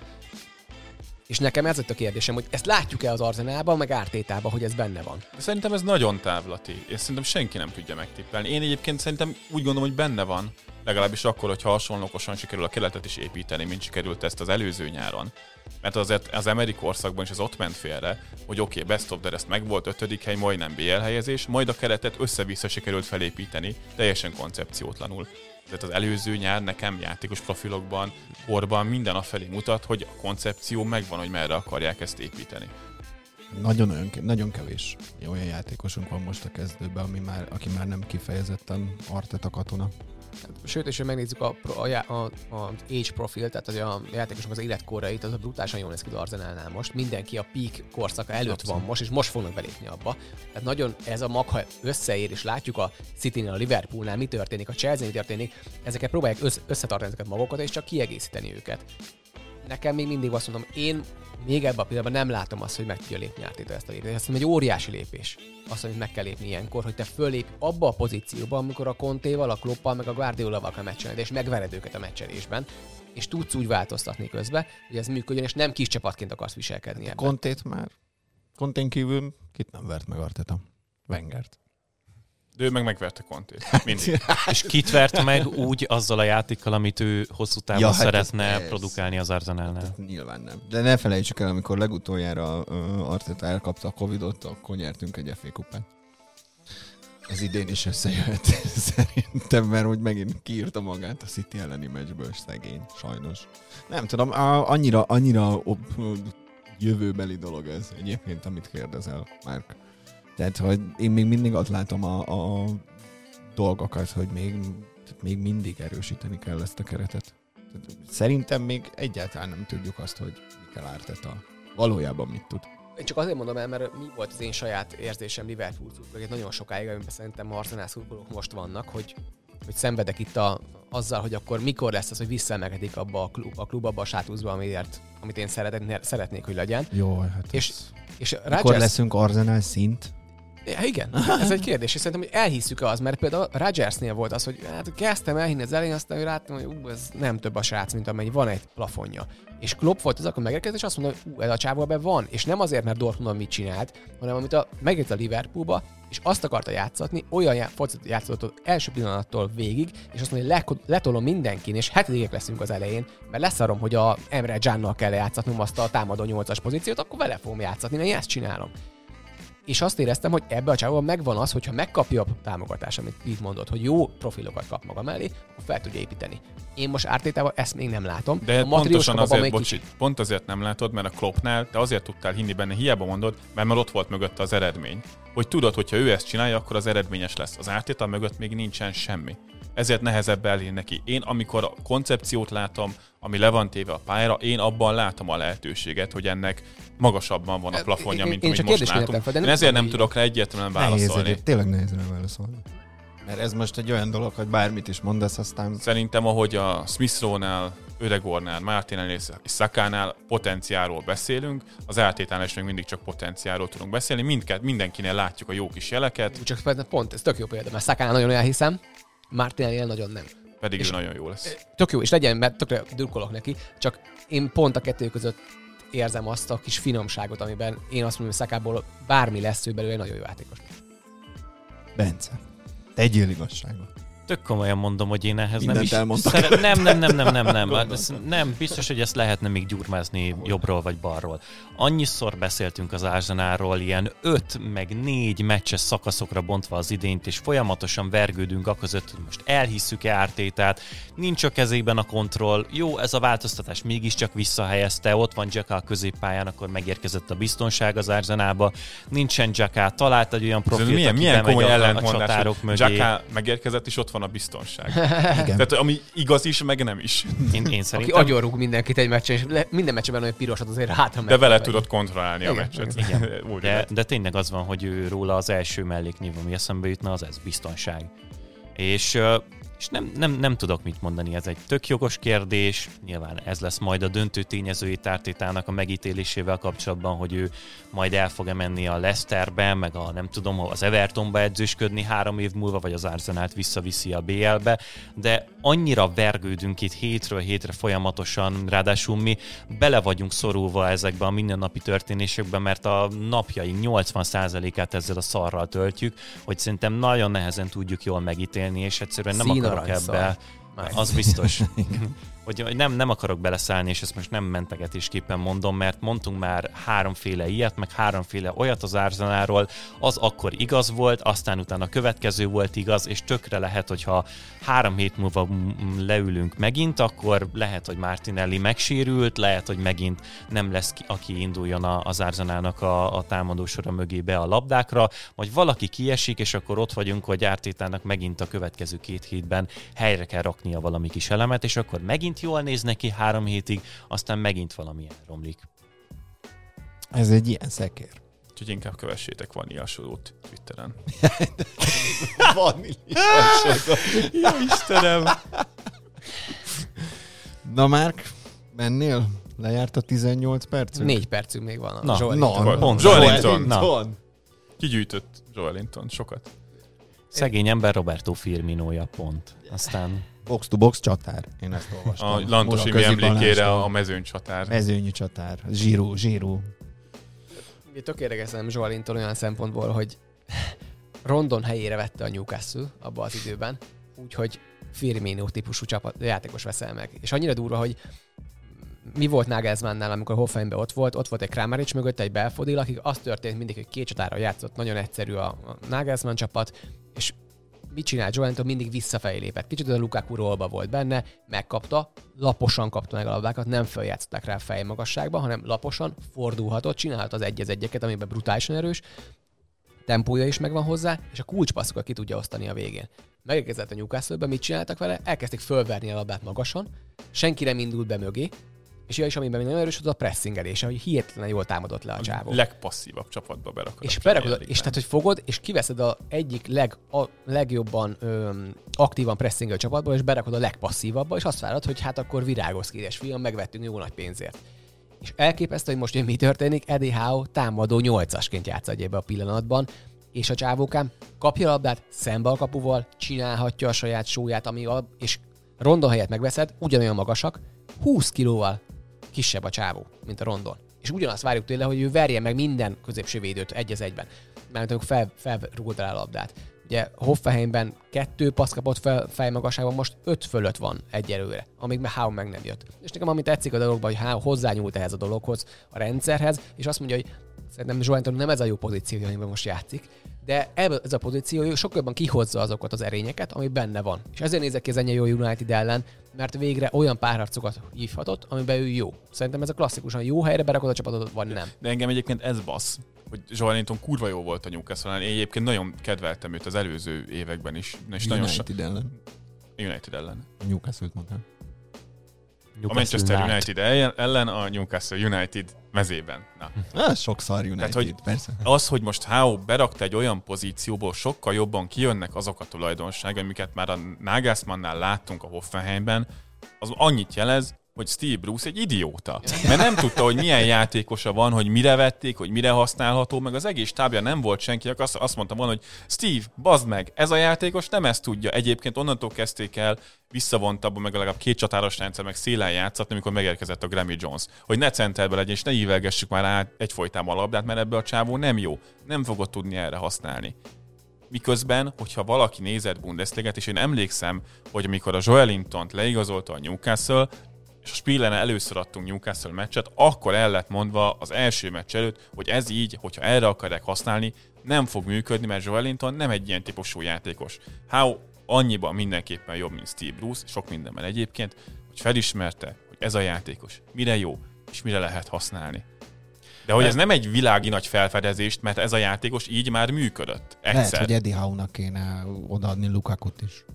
És nekem ez lett a kérdésem, hogy ezt látjuk-e az arzenálban, meg ártétában, hogy ez benne van. Szerintem ez nagyon távlati, és szerintem senki nem tudja megtippelni. Én egyébként szerintem úgy gondolom, hogy benne van, legalábbis akkor, hogyha hasonlókosan sikerül a keletet is építeni, mint sikerült ezt az előző nyáron. Mert azért az Amerik korszakban is az ott ment félre, hogy oké, okay, best of the rest meg volt ötödik hely, majdnem BL helyezés, majd a keretet össze-vissza sikerült felépíteni, teljesen koncepciótlanul. Tehát az előző nyár nekem játékos profilokban, korban minden a felé mutat, hogy a koncepció megvan, hogy merre akarják ezt építeni. Nagyon, nagyon kevés olyan játékosunk van most a kezdőben, ami már, aki már nem kifejezetten Arteta katona. Sőt, és megnézzük a, a, a, a age profil, tehát az a játékosok az életkorait, az a brutálisan jól néz ki az Arzenálnál most. Mindenki a peak korszaka előtt Abszolút. van most, és most fognak belépni abba. Tehát nagyon ez a mag, ha összeér, és látjuk a City-nél, a Liverpoolnál mi történik, a Chelsea mi történik, ezeket próbálják össz, összetartani ezeket magokat, és csak kiegészíteni őket. Nekem még mindig azt mondom, én még ebben a pillanatban nem látom azt, hogy meg tudja lépni Arteta ezt a lépést. Ezt egy óriási lépés. Azt, hogy meg kell lépni ilyenkor, hogy te fölép abba a pozícióba, amikor a Kontéval, a Kloppal, meg a Guardiolával kell meccselni, és megvered őket a meccselésben és tudsz úgy változtatni közben, hogy ez működjön, és nem kis csapatként akarsz viselkedni ebben. Kontét már. Kontén kívül kit nem vert meg Arteta? Wengert. De ő meg megverte Kontét. Mindig. és kit vert meg úgy azzal a játékkal, amit ő hosszú távon ja, hát szeretne ez, produkálni az Arsenalnál? Hát nyilván nem. De ne felejtsük el, amikor legutoljára uh, Arteta elkapta a Covidot, akkor nyertünk egy FA kupát. Ez idén is összejött szerintem, mert hogy megint kiírta magát a City elleni meccsből, szegény, sajnos. Nem tudom, annyira, annyira jövőbeli dolog ez egyébként, amit kérdezel, Márk. Tehát, hogy én még mindig ott látom a, a dolgokat, hogy még, még mindig erősíteni kell ezt a keretet. Szerintem még egyáltalán nem tudjuk azt, hogy Mikel Arteta valójában mit tud. Én csak azért mondom el, mert mi volt az én saját érzésem Liverpool szurkolók, nagyon sokáig, amiben szerintem Arsenal szurkolók most vannak, hogy, hogy szenvedek itt a, azzal, hogy akkor mikor lesz az, hogy visszaemelkedik abba a klub, a klub abba a sátuszba, amiért, amit én szeretnék, szeretnék, hogy legyen. Jó, hát és, és Rodgers... Mikor leszünk Arsenal szint? Igen, ez egy kérdés, és szerintem, hogy elhisszük az, mert például Rodgersnél volt az, hogy hát kezdtem elhinni az elején, aztán láttam, hogy ú, ez nem több a srác, mint amennyi van egy plafonja. És Klopp volt az, akkor megérkezett, és azt mondta, hogy ú, ez a csávó be van. És nem azért, mert Dortmundon mit csinált, hanem amit a, megérkezett a Liverpoolba, és azt akarta játszatni, olyan já, focit játszott első pillanattól végig, és azt mondja, hogy le, letolom mindenkin, és hetedikek leszünk az elején, mert leszarom, hogy a Emre Giannal kell játszatnom azt a támadó 8-as pozíciót, akkor vele fogom játszatni, mert én ezt csinálom és azt éreztem, hogy ebbe a csávóban megvan az, hogyha megkapja a támogatást, amit itt mondott, hogy jó profilokat kap maga mellé, akkor fel tudja építeni. Én most ártétával ezt még nem látom. De a pontosan azért, még bocsi, pont azért nem látod, mert a Kloppnál te azért tudtál hinni benne, hiába mondod, mert már ott volt mögött az eredmény. Hogy tudod, hogyha ő ezt csinálja, akkor az eredményes lesz. Az ártétal mögött még nincsen semmi ezért nehezebb elérni neki. Én, amikor a koncepciót látom, ami le van téve a pályára, én abban látom a lehetőséget, hogy ennek magasabban van a plafonja, mint én, én amit most látunk. Fel, de nem én ezért nem így. tudok rá egyértelműen válaszolni. Nehéz, tényleg nehéz rá válaszolni. Mert ez most egy olyan dolog, hogy bármit is mondasz, aztán... Szerintem, ahogy a Smith Rowe-nál, Ödegornál, Martinál és Szakánál potenciáról beszélünk, az eltétánál is még mindig csak potenciáról tudunk beszélni. Mindket, mindenkinél látjuk a jó kis jeleket. Csak pont, ez tök jó példa, mert Szakánál nagyon elhiszem, Martinelli nagyon nem. Pedig és ő nagyon jó lesz. Tök jó, és legyen, mert tökre drukkolok neki, csak én pont a kettő között érzem azt a kis finomságot, amiben én azt mondom, hogy Szakából bármi lesz ő belőle, nagyon jó játékos. Bence, tegyél igazságot. Tök komolyan mondom, hogy én ehhez nem Mindent is... elmondtak. Szere- nem, nem, nem, nem, nem, nem. Hát ez nem, biztos, hogy ezt lehetne még gyurmázni jobbról vagy balról. Annyiszor beszéltünk az Arsenalról, ilyen öt meg négy meccses szakaszokra bontva az idényt, és folyamatosan vergődünk a között, hogy most elhisszük-e ártétát, nincs a kezében a kontroll, jó, ez a változtatás mégiscsak visszahelyezte, ott van Jacka a középpályán, akkor megérkezett a biztonság az Arsenalba, nincsen Jacka, talált egy olyan profilt, milyen, aki milyen komoly a, a csatárok mögé. Jacka megérkezett, és ott van a biztonság. Igen. Tehát ami igaz is, meg nem is. Én, én Aki szerintem... agyonrúg mindenkit egy meccsen, és le, minden meccsen olyan pirosat azért hátra De vele megy. tudod kontrollálni a Igen, meccset. igen. Úgy De, de tényleg az van, hogy ő róla az első melléknév, ami eszembe jutna, az ez biztonság. És, ö, és nem, nem, nem tudok mit mondani, ez egy tök jogos kérdés, nyilván ez lesz majd a döntő tényezői tártétának a megítélésével kapcsolatban, hogy ő majd el fog-e menni a Leicesterbe, meg a nem tudom, az Evertonba edzősködni három év múlva, vagy az Arsenalt visszaviszi a BL-be, de annyira vergődünk itt hétről hétre folyamatosan, ráadásul mi bele vagyunk szorulva ezekbe a mindennapi történésekbe, mert a napjaink 80%-át ezzel a szarral töltjük, hogy szerintem nagyon nehezen tudjuk jól megítélni, és egyszerűen nem akarok Ebbe, az biztos. hogy, hogy nem, nem akarok beleszállni, és ezt most nem mentegetésképpen mondom, mert mondtunk már háromféle ilyet, meg háromféle olyat az Arsenalról, az akkor igaz volt, aztán utána a következő volt igaz, és tökre lehet, hogyha három hét múlva leülünk megint, akkor lehet, hogy Martinelli megsérült, lehet, hogy megint nem lesz ki, aki induljon az Arsenalnak a, a támadósora mögé be a labdákra, vagy valaki kiesik, és akkor ott vagyunk, hogy Ártétának megint a következő két hétben helyre kell raknia valami kis elemet, és akkor megint jól néz neki három hétig, aztán megint valami elromlik. Ez egy ilyen szekér. Úgyhogy inkább kövessétek Vaniasodót Twitteren. Jó Istenem! Na Márk, mennél? Lejárt a 18 perc? Négy percünk még van. A Na, Joelinton. Pont. pont. Joelinton. Na. Kigyűjtött Joelinton sokat. Szegény ember Roberto Firminója pont. Aztán Box to box csatár. Én ezt olvastam. A Lantosi emlékére a mezőnycsatár. Mezőnyi csatár. Zsíró, zsíró. Tök érdekes nem Joelinton olyan szempontból, hogy Rondon helyére vette a Newcastle abban az időben, úgyhogy Firmino típusú csapat, játékos veszel meg. És annyira durva, hogy mi volt Nagelsmannnál, amikor Hoffenbe ott volt, ott volt egy Kramaric mögött, egy Belfodil, akik az történt mindig, hogy két csatára játszott, nagyon egyszerű a, a Nagelsmann csapat, és mit csinált Joelinton? Mindig visszafelé lépett. Kicsit a Lukaku rolba volt benne, megkapta, laposan kapta meg a labdákat, nem feljátszották rá fej magasságba, hanem laposan fordulhatott, csinálhat az egy egyeket, amiben brutálisan erős, tempója is megvan hozzá, és a kulcspasszokat ki tudja osztani a végén. Megérkezett a newcastle mit csináltak vele? Elkezdték fölverni a labdát magasan, senki nem indult be mögé, és ja, és amiben még nagyon erős, az a pressingelése, hogy hihetetlenül jól támadott le a csávó. legpasszívabb csapatba berakod. És a berakod, és tehát, hogy fogod, és kiveszed a egyik leg, a legjobban öm, aktívan pressingel csapatból, és berakod a legpasszívabbba, és azt várod, hogy hát akkor virágos kédes fiam, megvettünk jó nagy pénzért. És elképesztő, hogy most jön mi történik, Eddie Howe támadó nyolcasként játsza ebbe a pillanatban, és a csávókám kapja a labdát szembe a kapuval, csinálhatja a saját sóját, ami a, és rondon helyett megveszed, ugyanolyan magasak, 20 kilóval kisebb a csávó, mint a rondon. És ugyanazt várjuk tőle, hogy ő verje meg minden középső védőt egy az egyben. Mármint amikor fel, felrúgod rá a labdát. Ugye Hoffenheimben kettő passz kapott fel, fejmagasságban, most öt fölött van egyelőre, amíg már Howe meg nem jött. És nekem ami tetszik a dologban, hogy Howe hozzányúlt ehhez a dologhoz, a rendszerhez, és azt mondja, hogy szerintem Joelinton nem ez a jó pozíció, amiben most játszik, de ez a pozíció sokkal jobban kihozza azokat az erényeket, ami benne van. És ezért nézek ki az ennyi jó United ellen, mert végre olyan párharcokat hívhatott, amiben ő jó. Szerintem ez a klasszikusan jó helyre berakod a csapatot, vagy nem. De engem egyébként ez bassz, hogy Joelinton kurva jó volt a newcastle Én egyébként nagyon kedveltem őt az előző években is. És nagyon so- United ellen. United ellen. Newcastle-t mondtam. A Manchester United ellen- ellen, a Newcastle United mezében. Na. Ah, sok szar United, Tehát, hogy- persze. Az, hogy most Howe berakta egy olyan pozícióból, sokkal jobban kijönnek azok a tulajdonságok, amiket már a Nagelsmannnál láttunk a Hoffenheimben, az annyit jelez, hogy Steve Bruce egy idióta. Mert nem tudta, hogy milyen játékosa van, hogy mire vették, hogy mire használható, meg az egész tábja nem volt senki, azt, azt mondta volna, hogy Steve, bazd meg, ez a játékos nem ezt tudja. Egyébként onnantól kezdték el visszavont abban meg legalább két csatáros rendszer, meg szélen játszatni, amikor megérkezett a Grammy Jones. Hogy ne centerbe legyen, és ne ívelgessük már át egyfolytában a labdát, mert ebből a csávó nem jó. Nem fogod tudni erre használni. Miközben, hogyha valaki nézett Bundesligát, és én emlékszem, hogy amikor a Joelintont leigazolta a Newcastle, és a Spillene először adtunk Newcastle meccset, akkor el lett mondva az első meccs előtt, hogy ez így, hogyha erre akarják használni, nem fog működni, mert Joelinton nem egy ilyen típusú játékos. How annyiban mindenképpen jobb, mint Steve Bruce, sok mindenben egyébként, hogy felismerte, hogy ez a játékos mire jó, és mire lehet használni. De hogy ez nem egy világi nagy felfedezést, mert ez a játékos így már működött. Egyszer. Lehet, hogy Eddie Howe-nak kéne odaadni Lukakut is.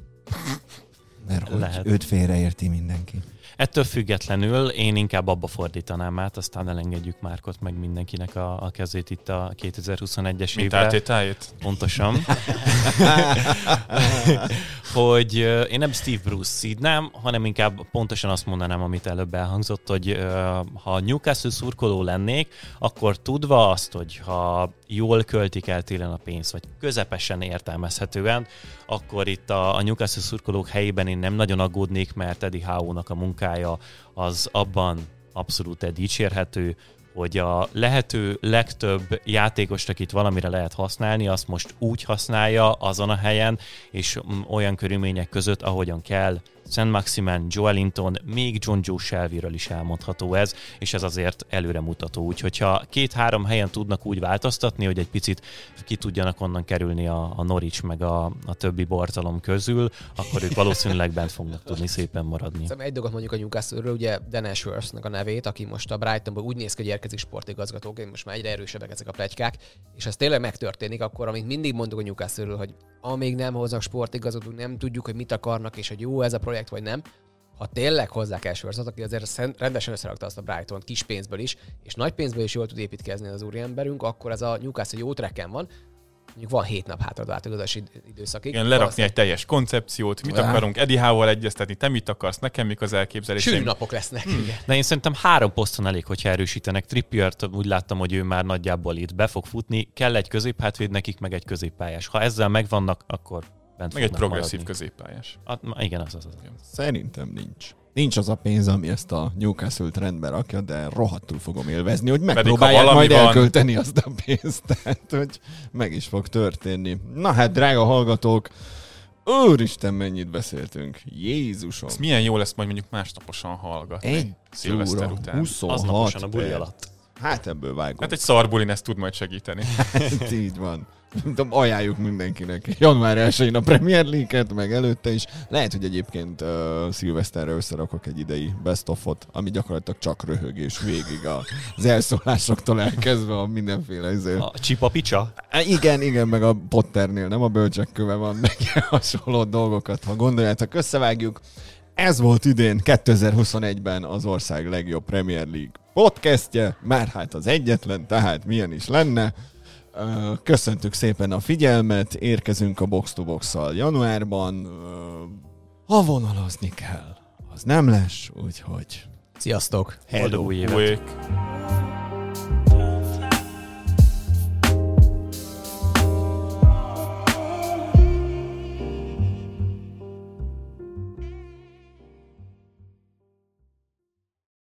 Mert hogy Lehet. őt félreérti mindenki. Ettől függetlenül én inkább abba fordítanám át, aztán elengedjük Márkot meg mindenkinek a, a kezét itt a 2021-es Mint évre. ártétájét? Pontosan. hogy én nem Steve Bruce szídnám, hanem inkább pontosan azt mondanám, amit előbb elhangzott, hogy ha Newcastle szurkoló lennék, akkor tudva azt, hogy ha jól költik el télen a pénzt, vagy közepesen értelmezhetően, akkor itt a, a Newcastle szurkolók helyében én nem nagyon aggódnék, mert Eddie Howe-nak a munkája az abban abszolút dicsérhető, hogy a lehető legtöbb játékost, akit valamire lehet használni, azt most úgy használja azon a helyen, és olyan körülmények között, ahogyan kell. Szent Maximen, Joelinton, még John Joe Shelby-ről is elmondható ez, és ez azért előremutató. Úgyhogy ha két-három helyen tudnak úgy változtatni, hogy egy picit ki tudjanak onnan kerülni a, a Norwich meg a, a többi borzalom közül, akkor ők valószínűleg bent fognak tudni szépen maradni. Szerintem egy dolgot mondjuk a Newcastle-ről, ugye Dan Ashworth-nak a nevét, aki most a Brightonból úgy néz ki, hogy érkezik sportigazgatóként, most már egyre erősebbek ezek a plegykák, és ez tényleg megtörténik, akkor amit mindig mondtuk a Newcastle-ről, hogy amíg nem hoznak sportigazgatók, nem tudjuk, hogy mit akarnak, és hogy jó ez a projekt, vagy nem. Ha tényleg hozzák Ashworth-ot, aki azért rendesen összerakta azt a Brighton kis pénzből is, és nagy pénzből is jól tud építkezni az úriemberünk, akkor ez a Newcastle jó trekken van. Mondjuk van hét nap hátra a változási időszakig. Igen, lerakni egy teljes koncepciót, mit Á. akarunk Eddie Howe-val egyeztetni, te mit akarsz, nekem mik az Sűrű elképzeléseim. napok lesznek. Igen. De én szerintem három poszton elég, hogyha erősítenek. Trippiert úgy láttam, hogy ő már nagyjából itt be fog futni. Kell egy középhátvéd nekik, meg egy középpályás. Ha ezzel megvannak, akkor bent Meg egy progresszív maradni. középpályás. Hát, ma igen, az az. az. Szerintem nincs. Nincs az a pénz, ami ezt a Newcastle-t rendbe rakja, de rohadtul fogom élvezni, hogy megpróbálják valami majd van- elkölteni azt a pénzt, tehát hogy meg is fog történni. Na hát, drága hallgatók, Úristen, mennyit beszéltünk. Jézusom. Ez milyen jó lesz majd mondjuk másnaposan hallgatni. Egy Szilveszter után. 26 Aznaposan a buli alatt. Hát ebből vágunk. Hát egy szarbulin ezt tud majd segíteni. Hát így van. Tudom, ajánljuk mindenkinek. Január 1-én a Premier League-et, meg előtte is. Lehet, hogy egyébként uh, szilveszterre összerakok egy idei best of-ot, ami gyakorlatilag csak röhögés végig a- az elszólásoktól elkezdve a mindenféle izé. A csipa picsa? Igen, igen, meg a Potternél nem a bölcsek köve van, meg hasonló dolgokat, ha gondoljátok, összevágjuk. Ez volt idén 2021-ben az ország legjobb Premier League podcastje, már hát az egyetlen, tehát milyen is lenne. Köszöntük szépen a figyelmet, érkezünk a box to box januárban. Ha vonalazni kell, az nem lesz, úgyhogy... Sziasztok! Hello, új!